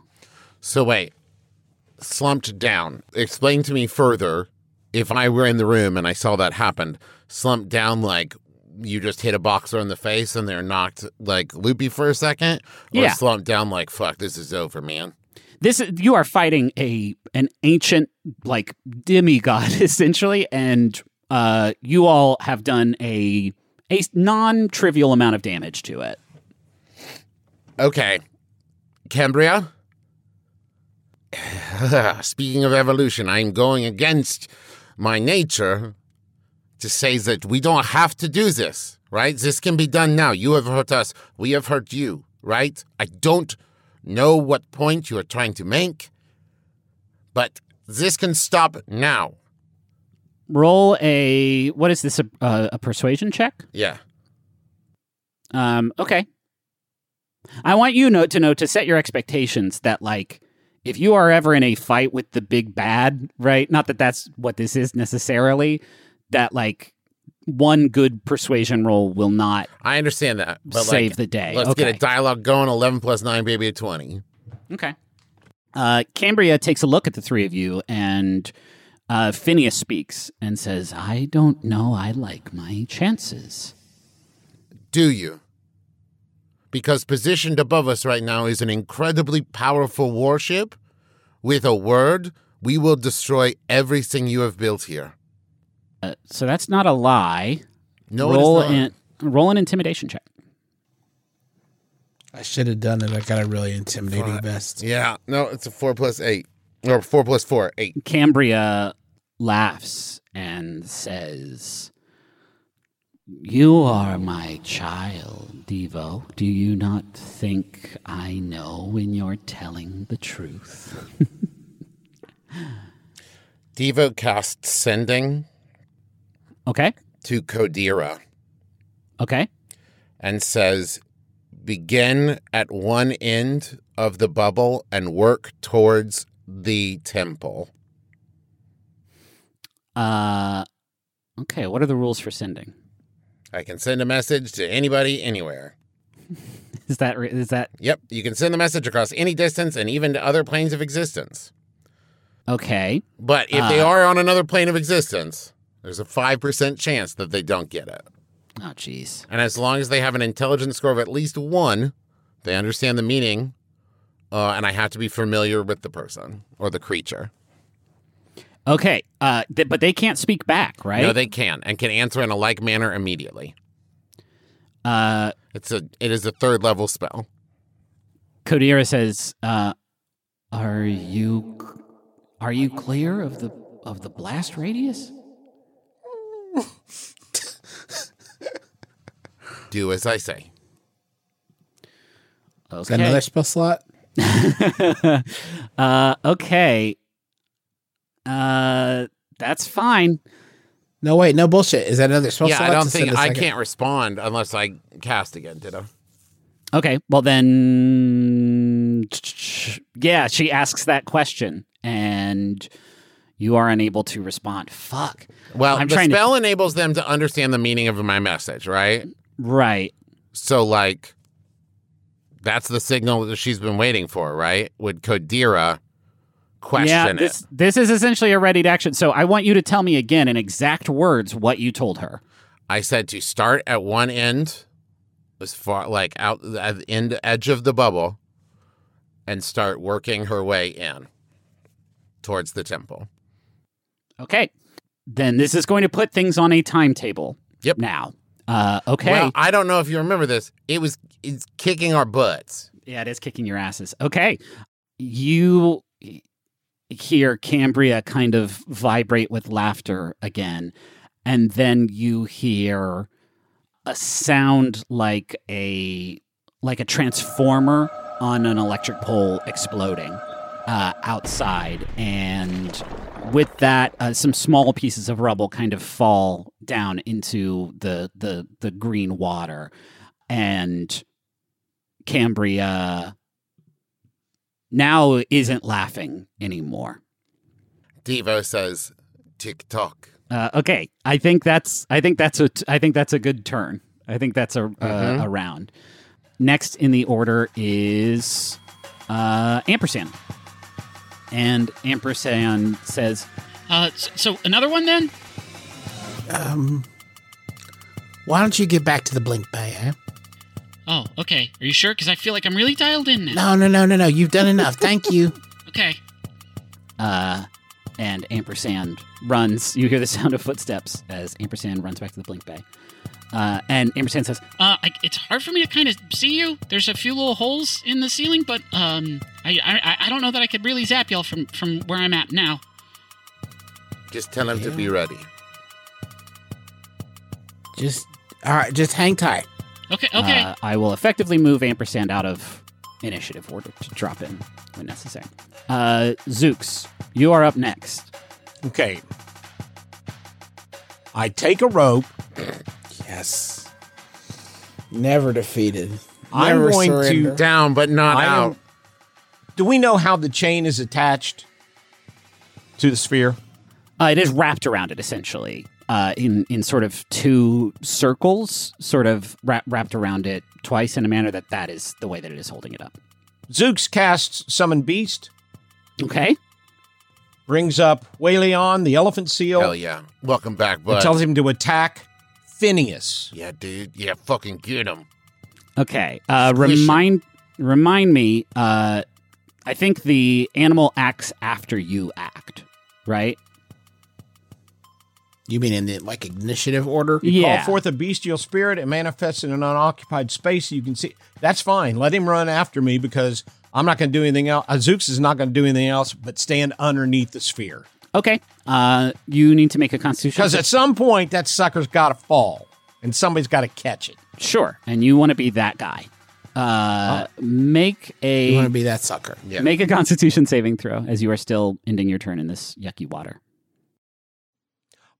So wait, slumped down. Explain to me further. If I were in the room and I saw that happen, slumped down like you just hit a boxer in the face and they're knocked like loopy for a second, or Yeah. slumped down like fuck, this is over, man. This is you are fighting a an ancient like demigod essentially, and uh, you all have done a a non trivial amount of damage to it. Okay, Cambria. Speaking of evolution, I'm going against my nature to say that we don't have to do this, right? This can be done now. You have hurt us, we have hurt you, right? I don't know what point you are trying to make, but this can stop now. Roll a what is this a, a, a persuasion check? Yeah. Um, okay. I want you know to know to set your expectations that like if you are ever in a fight with the big bad, right? Not that that's what this is necessarily, that like one good persuasion roll will not I understand that. But save like, the day. Let's okay. get a dialogue going. 11 plus 9, baby, at 20. Okay. Uh, Cambria takes a look at the three of you, and uh, Phineas speaks and says, I don't know. I like my chances. Do you? Because positioned above us right now is an incredibly powerful warship. With a word, we will destroy everything you have built here. Uh, so that's not a lie. No, it is roll not. an roll an intimidation check. I should have done it. I got a really intimidating Fuck. vest. Yeah, no, it's a 4 plus 8. Or 4 plus 4, 8. Cambria laughs and says, You are my child, Devo. Do you not think I know when you're telling the truth? Devo casts sending okay. to Kodira Okay. and says, begin at one end of the bubble and work towards the temple. Uh, okay. What are the rules for sending? I can send a message to anybody anywhere. Is that re- is that Yep, you can send the message across any distance and even to other planes of existence. okay? But if they Uh. are on another plane of existence, there's a 5% chance that they don't get it. Oh, jeez. And as long as they have an intelligence score of at least one, they understand the meaning, uh, and I have to be familiar with the person or the creature. Okay. Uh, th- but they can't speak back, right? No, they can and can answer in a like manner immediately. uh, It's a it is a third level spell. Kodira says, uh, "Are you are you clear of the of the blast radius?" Do as I say. Is that another spell slot? uh, okay. Uh, that's fine. No, wait, no bullshit. Is that another spell yeah, slot? I don't think send a I second? can't respond unless I cast again, did I? Okay. Well, then, yeah, she asks that question, and you are unable to respond. Fuck. Well, I'm the trying to- spell enables them to understand the meaning of my message, right? Right. So, like, that's the signal that she's been waiting for, right? Would Kodira question yeah, it? this this is essentially a ready to action. So I want you to tell me again in exact words what you told her. I said to start at one end, as far like out at the end edge of the bubble, and start working her way in towards the temple. Okay. Then this is going to put things on a timetable. Yep. Now. Uh, okay. Well, I don't know if you remember this. It was it's kicking our butts. yeah, it is kicking your asses. Okay. You hear Cambria kind of vibrate with laughter again. And then you hear a sound like a like a transformer on an electric pole exploding uh, outside, and with that, uh, some small pieces of rubble kind of fall down into the the the green water, and Cambria now isn't laughing anymore. Devo says, "Tick tock." Uh, okay, I think that's I think that's a t- I think that's a good turn. I think that's a uh, Mhm. a round. Next in the order is uh, ampersand, and ampersand says, Uh, so another one then? Um, why don't you get back to the Blink Bay, eh? Oh, okay. Are you sure? Because I feel like I'm really dialed in now. No, no, no, no, no. You've done enough. Thank you. Okay. uh, and ampersand runs. You hear the sound of footsteps as ampersand runs back to the blink bay, uh, and ampersand says, Uh, I, it's hard for me to kind of see you. There's a few little holes in the ceiling, but um, I, I I don't know that I could really zap y'all from from where I'm at now. Just tell him to be ready. Just all right. Just hang tight. Okay, okay. Uh, I will effectively move ampersand out of initiative order to drop in when necessary. Uh, Zoox, you are up next. Okay. I take a rope. Yes. Never defeated. I'm going surrender. to Down, but not I am- out. do we know how the chain is attached to the sphere? Uh, it is wrapped around it essentially, uh, in in sort of two circles, sort of wrap, wrapped around it twice in a manner that that is the way that it is holding it up. Zoox casts Summon Beast, Okay. brings up Waleon, the elephant seal, Hell yeah. Welcome back, and bud. tells him to attack Phineas. yeah, dude. Yeah, fucking get him. Okay. Uh, remind remind me. Uh, I think the animal acts after you act, right? You mean in the like initiative order? Yeah. Call forth a bestial spirit and manifests in an unoccupied space. You can see that's fine. Let him run after me because I'm not going to do anything else. Azooks is not going to do anything else but stand underneath the sphere. Okay. Uh, you need to make a Constitution. Because at some point that sucker's got to fall and somebody's got to catch it. sure, and you want to be that guy. Uh, make a. You want to be that sucker? Yeah. make a Constitution saving throw as you are still ending your turn in this yucky water.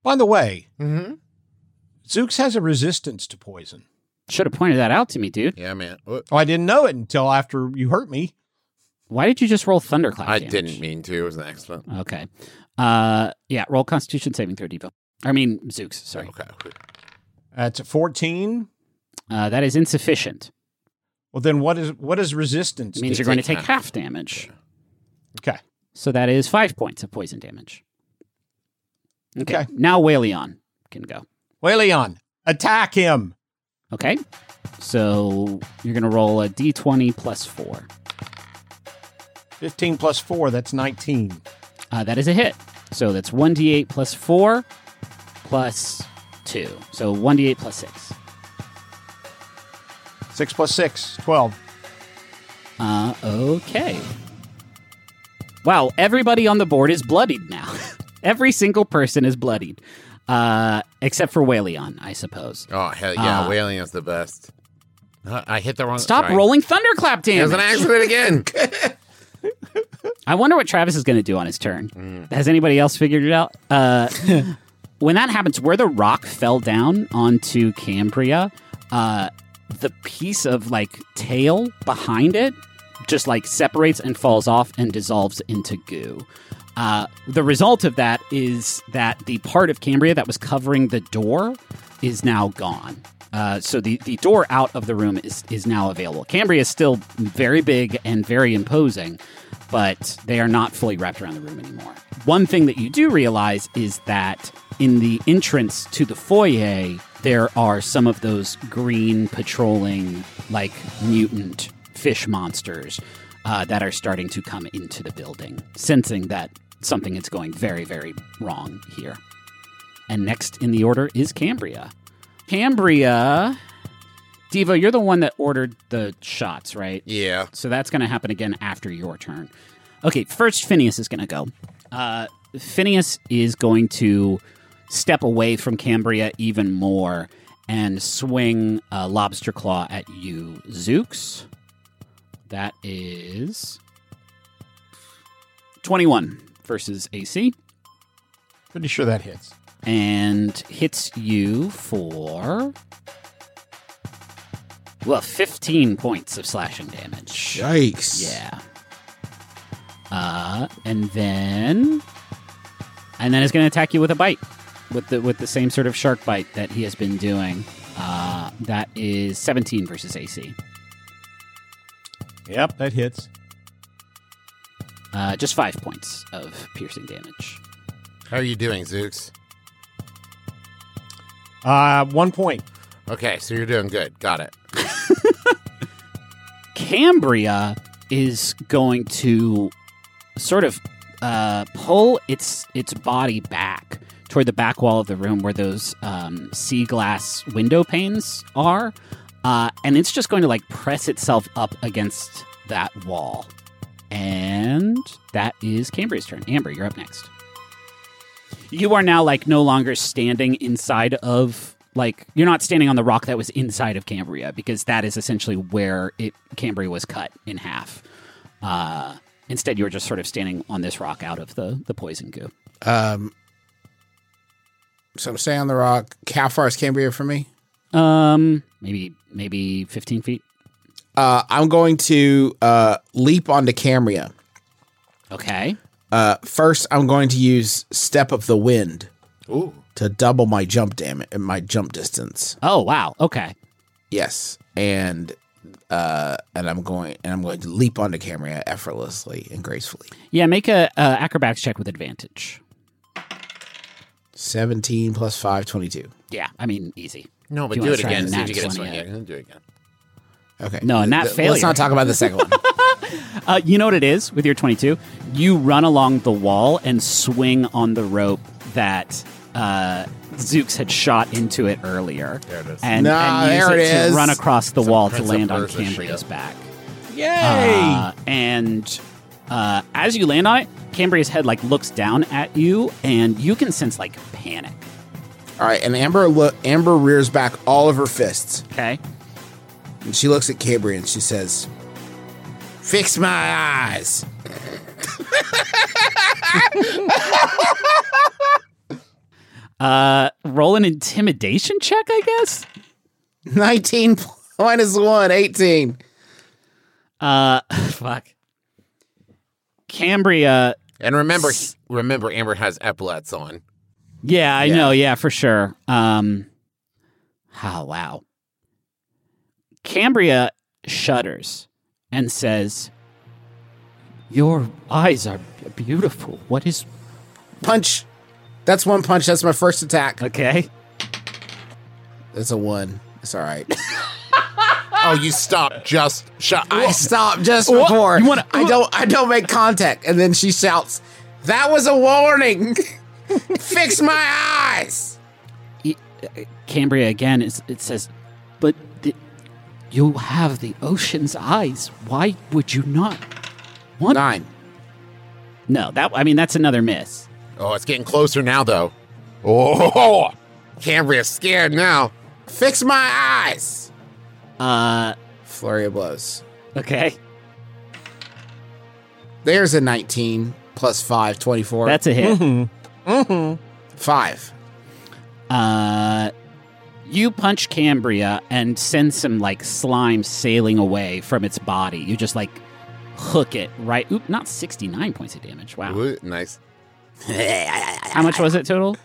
By the way, Mm-hmm. Zoox has a resistance to poison. Should have pointed that out to me, dude. Yeah, man. What? Oh, I didn't know it until after you hurt me. Why did you just roll thunderclap? I damage? didn't mean to. It was an accident. Okay. Uh, yeah. Roll Constitution saving throw, Devo. I mean, Zoox. Sorry. Okay. okay. That's a 14. Uh, that is insufficient. Well, then what is what is resistance? It means you're going to take take half. half damage. Okay. So that is five points of poison damage. Okay. Okay. Now Waleon can go. Waleon, attack him. Okay. So you're going to roll a d20 plus four. 15 plus 4, that's 19. Uh, that is a hit. So that's 1d8 plus 4 plus 2. So 1d8 plus 6. 6 plus 6, 12. Uh, okay. Wow, everybody on the board is bloodied now. Every single person is bloodied. Uh, except for Waleon, I suppose. Oh hell yeah, Uh, Waleon is the best. Uh, I hit the wrong. Stop sorry. rolling thunderclap It was an damage. accident again. I wonder what Travis is going to do on his turn. Mm. Has anybody else figured it out? Uh, when that happens, where the rock fell down onto Cambria, uh, the piece of like tail behind it just like separates and falls off and dissolves into goo. Uh, the result of that is that the part of Cambria that was covering the door is now gone. Uh, so the, the door out of the room is, is now available. Cambria is still very big and very imposing, but they are not fully wrapped around the room anymore. One thing that you do realize is that in the entrance to the foyer, there are some of those green patrolling, like mutant fish monsters uh, that are starting to come into the building, sensing that something is going very, very wrong here. And next in the order is Cambria. Cambria. Devo, you're the one that ordered the shots, right? yeah. So that's going to happen again after your turn. Okay, first Phineas is going to go. Uh, Phineas is going to step away from Cambria even more and swing a lobster claw at you, Zoox. That is 21 versus AC Pretty sure that hits. and hits you for well 15 points of slashing damage. Yikes! Yeah. Uh, and then, and then it's going to attack you with a bite, with the with the same sort of shark bite that he has been doing. Uh, that is 17 versus AC. Yep, that hits. Uh, just five points of piercing damage. How are you doing, Zoox? Uh, one point. Okay, so you're doing good. Got it. Cambria is going to sort of uh, pull its its body back toward the back wall of the room where those um, sea glass window panes are, uh, and it's just going to like press itself up against that wall. And that is Cambria's turn. Amber, you're up next. You are now like no longer standing inside of like you're not standing on the rock that was inside of Cambria because that is essentially where it Cambria was cut in half. Uh, instead, you are just sort of standing on this rock out of the the poison goo. Um, so I'm staying on the rock. How far is Cambria from me? Um, maybe maybe 15 feet. Uh, I'm going to uh, leap onto Cambria. Okay. Uh, first, I'm going to use Step of the Wind Ooh. to double my jump damage, my jump distance. Oh wow. Okay. Yes, and uh, and I'm going and I'm going to leap onto Cambria effortlessly and gracefully. Yeah. Make a uh, acrobatics check with advantage. 17 plus 5, 22. Yeah. I mean, easy. No, but If you do it again. a See if you get a 20 swing. hit. Yeah, do it again. Okay. No, and that Th- failure. Let's not talk about the second one. Uh, you know what it is with your 22? You run along the wall and swing on the rope that uh, Zoox had shot into it earlier. There it is. And, Nah, and use there it it to is. run across the Some wall to Prince of land on Persia Cambria's shit. back. Yay! Uh, and uh, as you land on it, Cambria's head like looks down at you, and you can sense like panic. All right, and Amber look Amber rears back all of her fists. Okay. And she looks at Cambria and she says, "Fix my eyes." Uh, roll an intimidation check, I guess. 19 minus 1, 18. Uh, fuck. Cambria. And remember, remember, Amber has epaulets on. Yeah, I Yeah. know. Yeah, for sure. Um, oh, wow. Cambria shudders and says, Your eyes are beautiful. What is. Punch. That's one punch. That's my first attack. Okay. That's a 1. It's all right. Oh, you stop. Just. I stopped just What? before. You wanna- I don't I don't make contact. And then she shouts, "That was a warning. Fix my eyes." Cambria again is it says, but the, you have the ocean's eyes. Why would you not? What? 9. No, that I mean that's another miss. Oh, it's getting closer now, though. Oh, Cambria's scared now. Fix my eyes. Uh, Flurry of blows. okay, There's a 19 plus 5, 24. that's a hit. Mm-hmm. 5. Uh, you punch Cambria and send some like slime sailing away from its body. You just like hook it right. Oop, not sixty nine points of damage. Wow. Ooh, nice. How much was it total?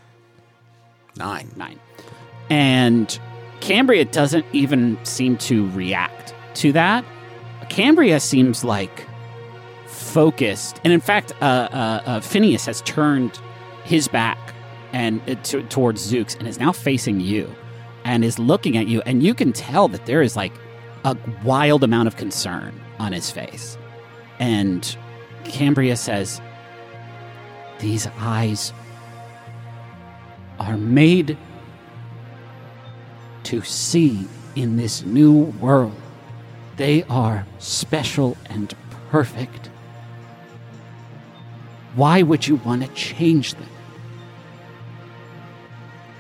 9. Nine. And Cambria doesn't even seem to react to that. Cambria seems like focused, and in fact, uh, uh, uh, Phineas has turned his back and uh, to, towards Zoox and is now facing you, and is looking at you, and you can tell that there is like a wild amount of concern on his face. And Cambria says, "These eyes are made to see in this new world. They are special and perfect. Why would you want to change them?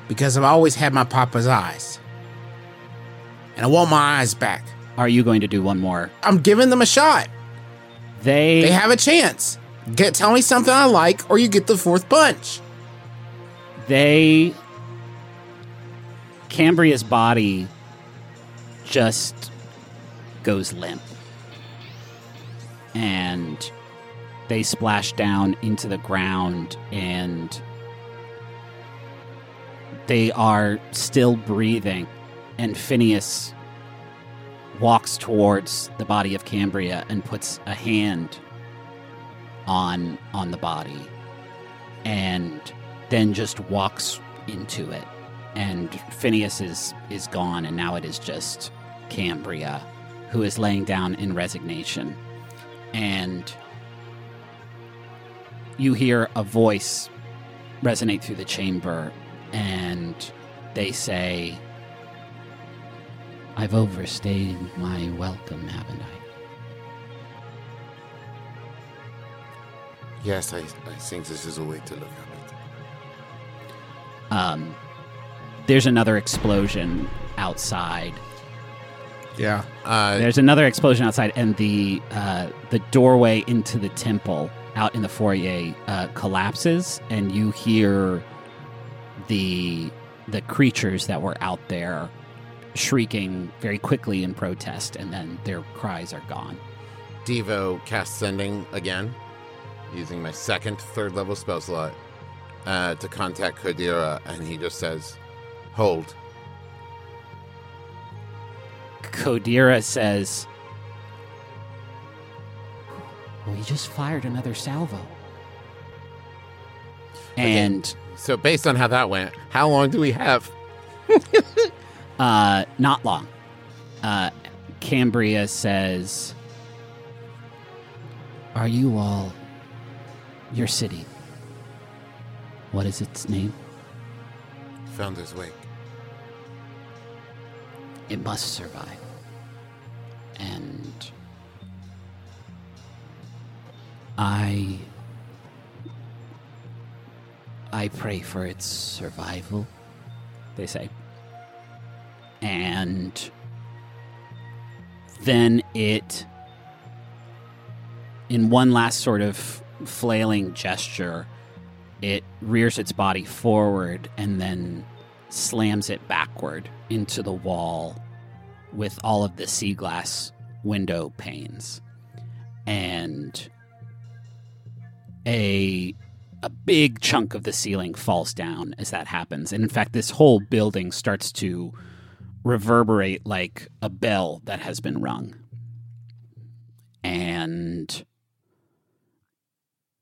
Because I've always had my papa's eyes. And I want my eyes back. Are you going to do one more? I'm giving them a shot. They, They have a chance. Get tell me something I like or you get the fourth punch. they Cambria's body just goes limp. And they splash down into the ground and they are still breathing and Phineas walks towards the body of Cambria and puts a hand on on the body and then just walks into it. And Phineas is is gone and now it is just Cambria who is laying down in resignation. And you hear a voice resonate through the chamber and they say I've overstayed my welcome, haven't I? Yes, I, I think this is a way to look at it. Um, there's another explosion outside. Yeah. Uh, There's another explosion outside, and the uh, the doorway into the temple out in the foyer uh, collapses, and you hear the the creatures that were out there shrieking very quickly in protest, and then their cries are gone. Devo cast sending again, using my second third level spell slot uh, to contact Kodira, and he just says, "Hold." Kodira says, We just fired another salvo. And So, based on how that went, how long do we have? uh, not long. Uh, Cambria says, Are you all your city? What is its name? Founder's Wake. It must survive. And I I pray for its survival, they say. And then it in one last sort of flailing gesture, it rears its body forward and then slams it backward into the wall with all of the sea glass window panes. And a a big chunk of the ceiling falls down as that happens. And in fact, this whole building starts to reverberate like a bell that has been rung. And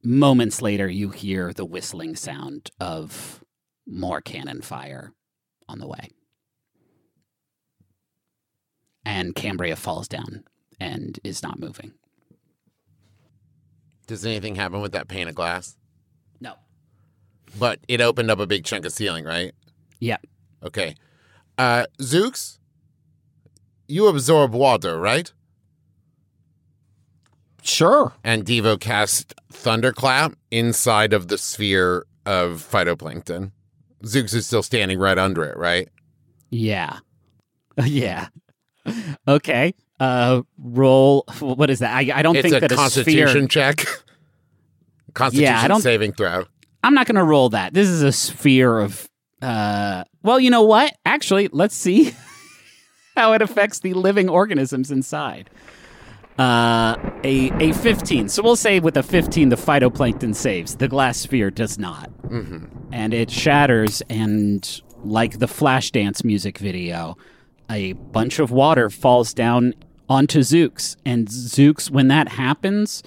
moments later, you hear the whistling sound of more cannon fire on the way. And Cambria falls down and is not moving. Does anything happen with that pane of glass? No. But it opened up a big chunk of ceiling, right? Yeah. Okay. Uh, Zoox, you absorb water, right? Sure. And Devo cast Thunderclap inside of the sphere of phytoplankton. Zoox is still standing right under it, right? Yeah. yeah. Okay. Uh roll what is that? I, I don't it's think a that a constitution sphere check. constitution Yeah, I don't- saving throw. I'm not going to roll that. This is a sphere of uh well, you know what? Actually, let's see how it affects the living organisms inside. Uh a a 15. So we'll say with a 15 the phytoplankton saves. The glass sphere does not. Mm-hmm. and it shatters and like the flashdance music video a bunch of water falls down onto zoox and zoox when that happens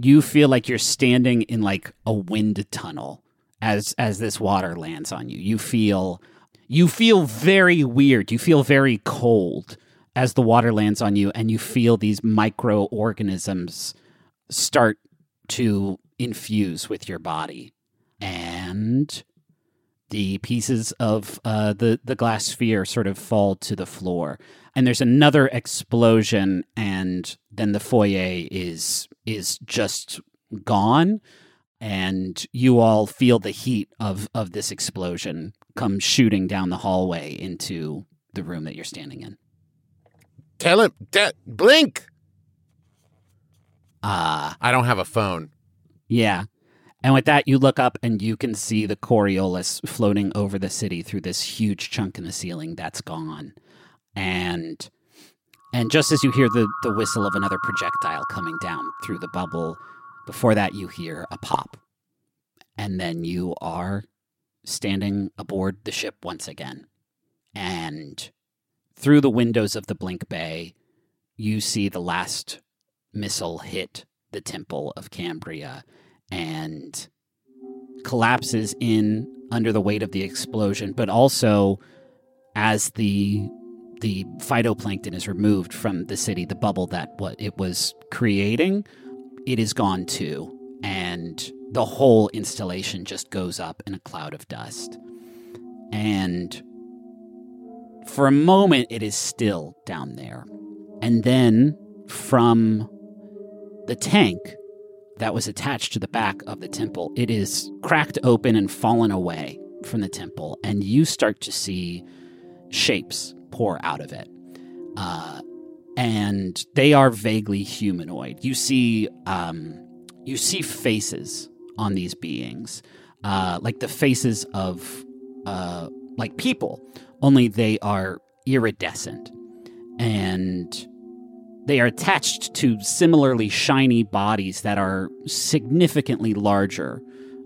you feel like you're standing in like a wind tunnel as as this water lands on you. You feel you feel very weird. You feel very cold as the water lands on you and you feel these microorganisms start to infuse with your body. And the pieces of uh, the the glass sphere sort of fall to the floor, and there's another explosion, and then the foyer is is just gone, and you all feel the heat of of this explosion come shooting down the hallway into the room that you're standing in. Tell him, de- blink. Ah, I don't have a phone. Yeah. And with that, you look up and you can see the Coriolis floating over the city through this huge chunk in the ceiling that's gone. And and just as you hear the, the whistle of another projectile coming down through the bubble, before that you hear a pop. And then you are standing aboard the ship once again. And through the windows of the Blink Bay, you see the last missile hit the temple of Cambria and collapses in under the weight of the explosion, but also as the the phytoplankton is removed from the city, the bubble that what it was creating, it is gone too, and the whole installation just goes up in a cloud of dust. And for a moment, it is still down there, and then from the tank that was attached to the back of the temple. It is cracked open and fallen away from the temple, and you start to see shapes pour out of it. Uh, and they are vaguely humanoid. You see, um, you see faces on these beings, uh, like the faces of uh, like people, only they are iridescent and they are attached to similarly shiny bodies that are significantly larger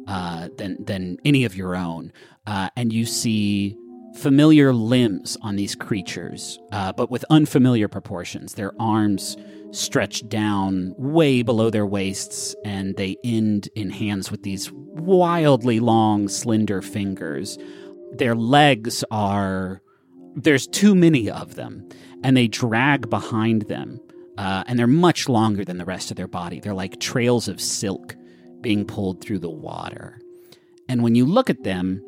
uh, than than any of your own, uh, and you see familiar limbs on these creatures, uh, but with unfamiliar proportions. Their arms stretch down way below their waists, and they end in hands with these wildly long, slender fingers. Their legs are there's too many of them, and they drag behind them. Uh, and they're much longer than the rest of their body. They're like trails of silk being pulled through the water. And when you look at them,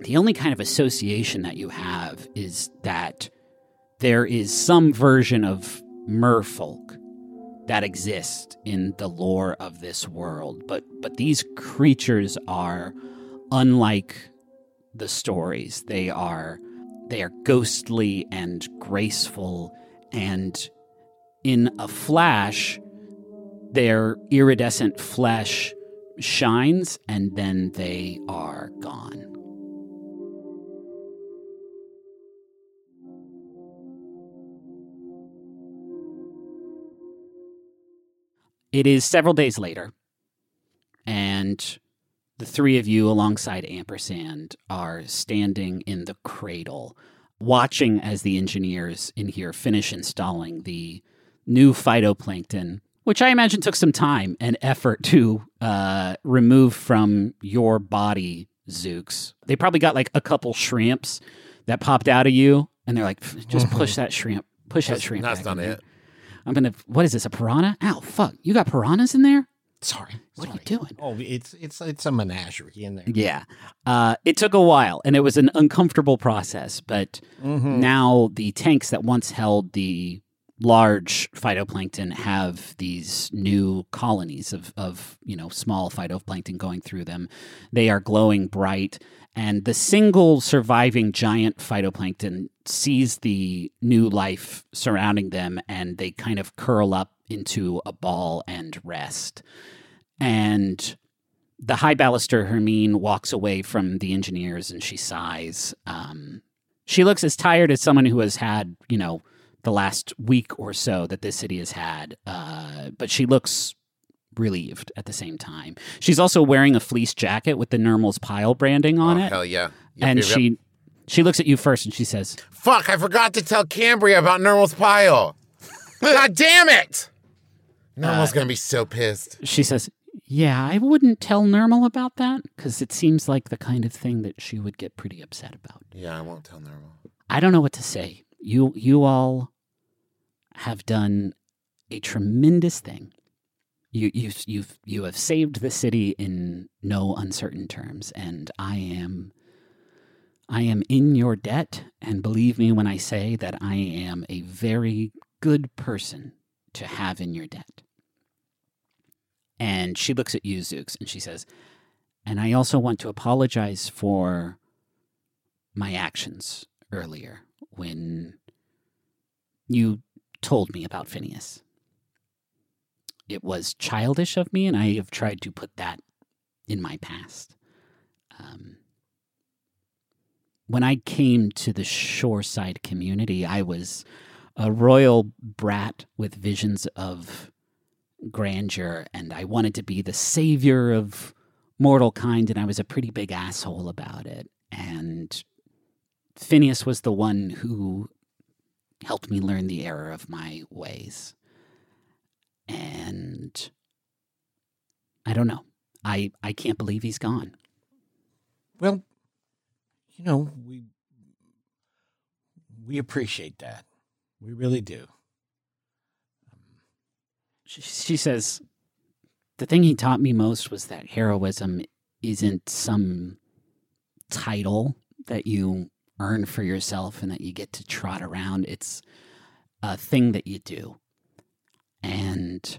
the only kind of association that you have is that there is some version of merfolk that exists in the lore of this world. But but these creatures are unlike the stories. They are they are ghostly and graceful and in a flash, their iridescent flesh shines and then they are gone. It is several days later, and the three of you, alongside Ampersand, are standing in the cradle, watching as the engineers in here finish installing the new phytoplankton, which I imagine took some time and effort to uh, remove from your body, Zoox. They probably got like a couple shrimps that popped out of you, and they're like, just push that shrimp, push that shrimp. that's not it. I'm gonna. What is this? A piranha? Ow! Fuck! You got piranhas in there? Sorry. What are you doing? Oh, it's it's it's a menagerie in there. Yeah. Uh, it took a while and it was an uncomfortable process, but Mhm. now the tanks that once held the large phytoplankton have these new colonies of, of you know small phytoplankton going through them. They are glowing bright, and the single surviving giant phytoplankton sees the new life surrounding them, and they kind of curl up into a ball and rest. And the high baluster Hermine walks away from the engineers and she sighs. Um, she looks as tired as someone who has had, you know, the last week or so that this city has had. Uh, but she looks relieved at the same time. She's also wearing a fleece jacket with the Nermal's Pile branding on Oh, it. hell yeah. Yep, and yep, yep. she she looks at you first and she says, Fuck, I forgot to tell Cambria about Normal's pile. God damn it! Normal's Uh, gonna be so pissed. she says, "Yeah, I wouldn't tell Nermal about that because it seems like the kind of thing that she would get pretty upset about." Yeah, I won't tell Normal. I don't know what to say. You you all have done a tremendous thing. You you you've, you have saved the city in no uncertain terms, and I am I am in your debt. And believe me when I say that I am a very good person to have in your debt. And she looks at you, Zoox, and she says, "And I also want to apologize for my actions earlier when you told me about Phineas. It was childish of me, and I have tried to put that in my past. Um, when I came to the shoreside community, I was a royal brat with visions of grandeur, and I wanted to be the savior of mortal kind, and I was a pretty big asshole about it. And Phineas was the one who helped me learn the error of my ways. And I don't know. I, I can't believe he's gone. Well, you know, we we appreciate that. We really do. She, she says, The thing he taught me most was that heroism isn't some title that you earn for yourself and that you get to trot around. It's a thing that you do. And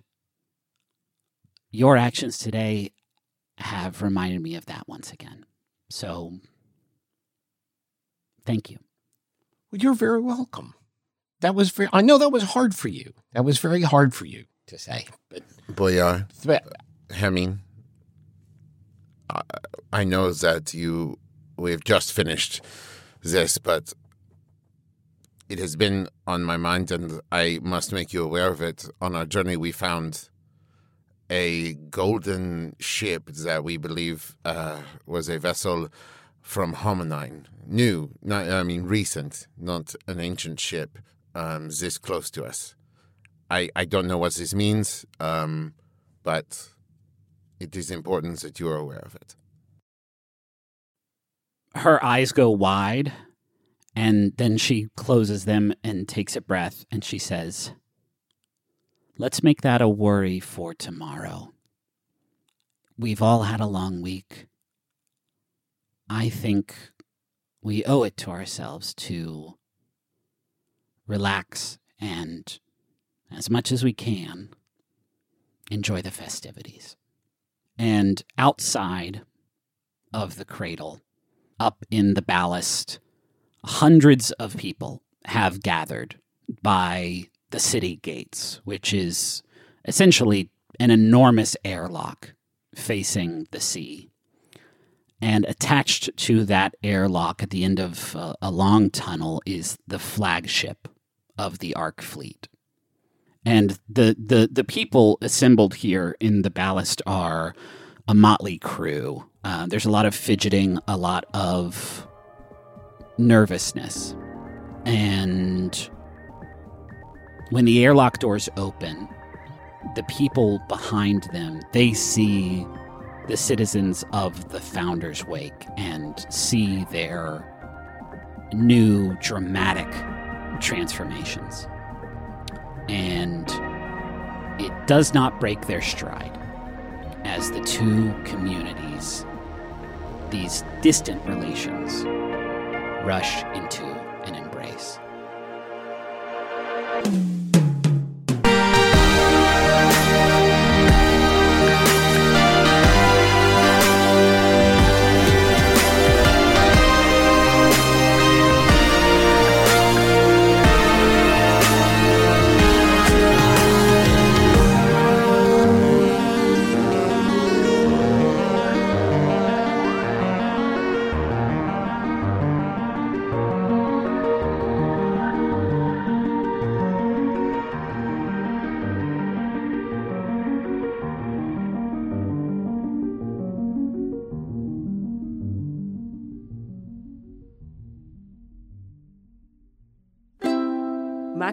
your actions today have reminded me of that once again. So, thank you. Well, you're very welcome. That was very. I know that was hard for you. That was very hard for you to say. But Boyar, but- Hemming, I, I know that you we've just finished this, but it has been on my mind, and I must make you aware of it. On our journey, we found a golden ship that we believe uh, was a vessel from Hominine. New, not, I mean recent, not an ancient ship um, this close to us. I, I don't know what this means, um, but it is important that you are aware of it. Her eyes go wide, and then she closes them and takes a breath, and she says, Let's make that a worry for tomorrow. We've all had a long week. I think we owe it to ourselves to relax and, as much as we can, enjoy the festivities. And outside of the cradle, up in the ballast, hundreds of people have gathered by the city gates, which is essentially an enormous airlock facing the sea. And attached to that airlock at the end of uh, a long tunnel is the flagship of the Ark fleet. And the, the, the people assembled here in the ballast are a motley crew. Uh, there's a lot of fidgeting, a lot of nervousness. And when the airlock doors open, the people behind them, they see the citizens of the Founders Wake and see their new dramatic transformations. And it does not break their stride as the two communities, these distant relations, rush into an embrace.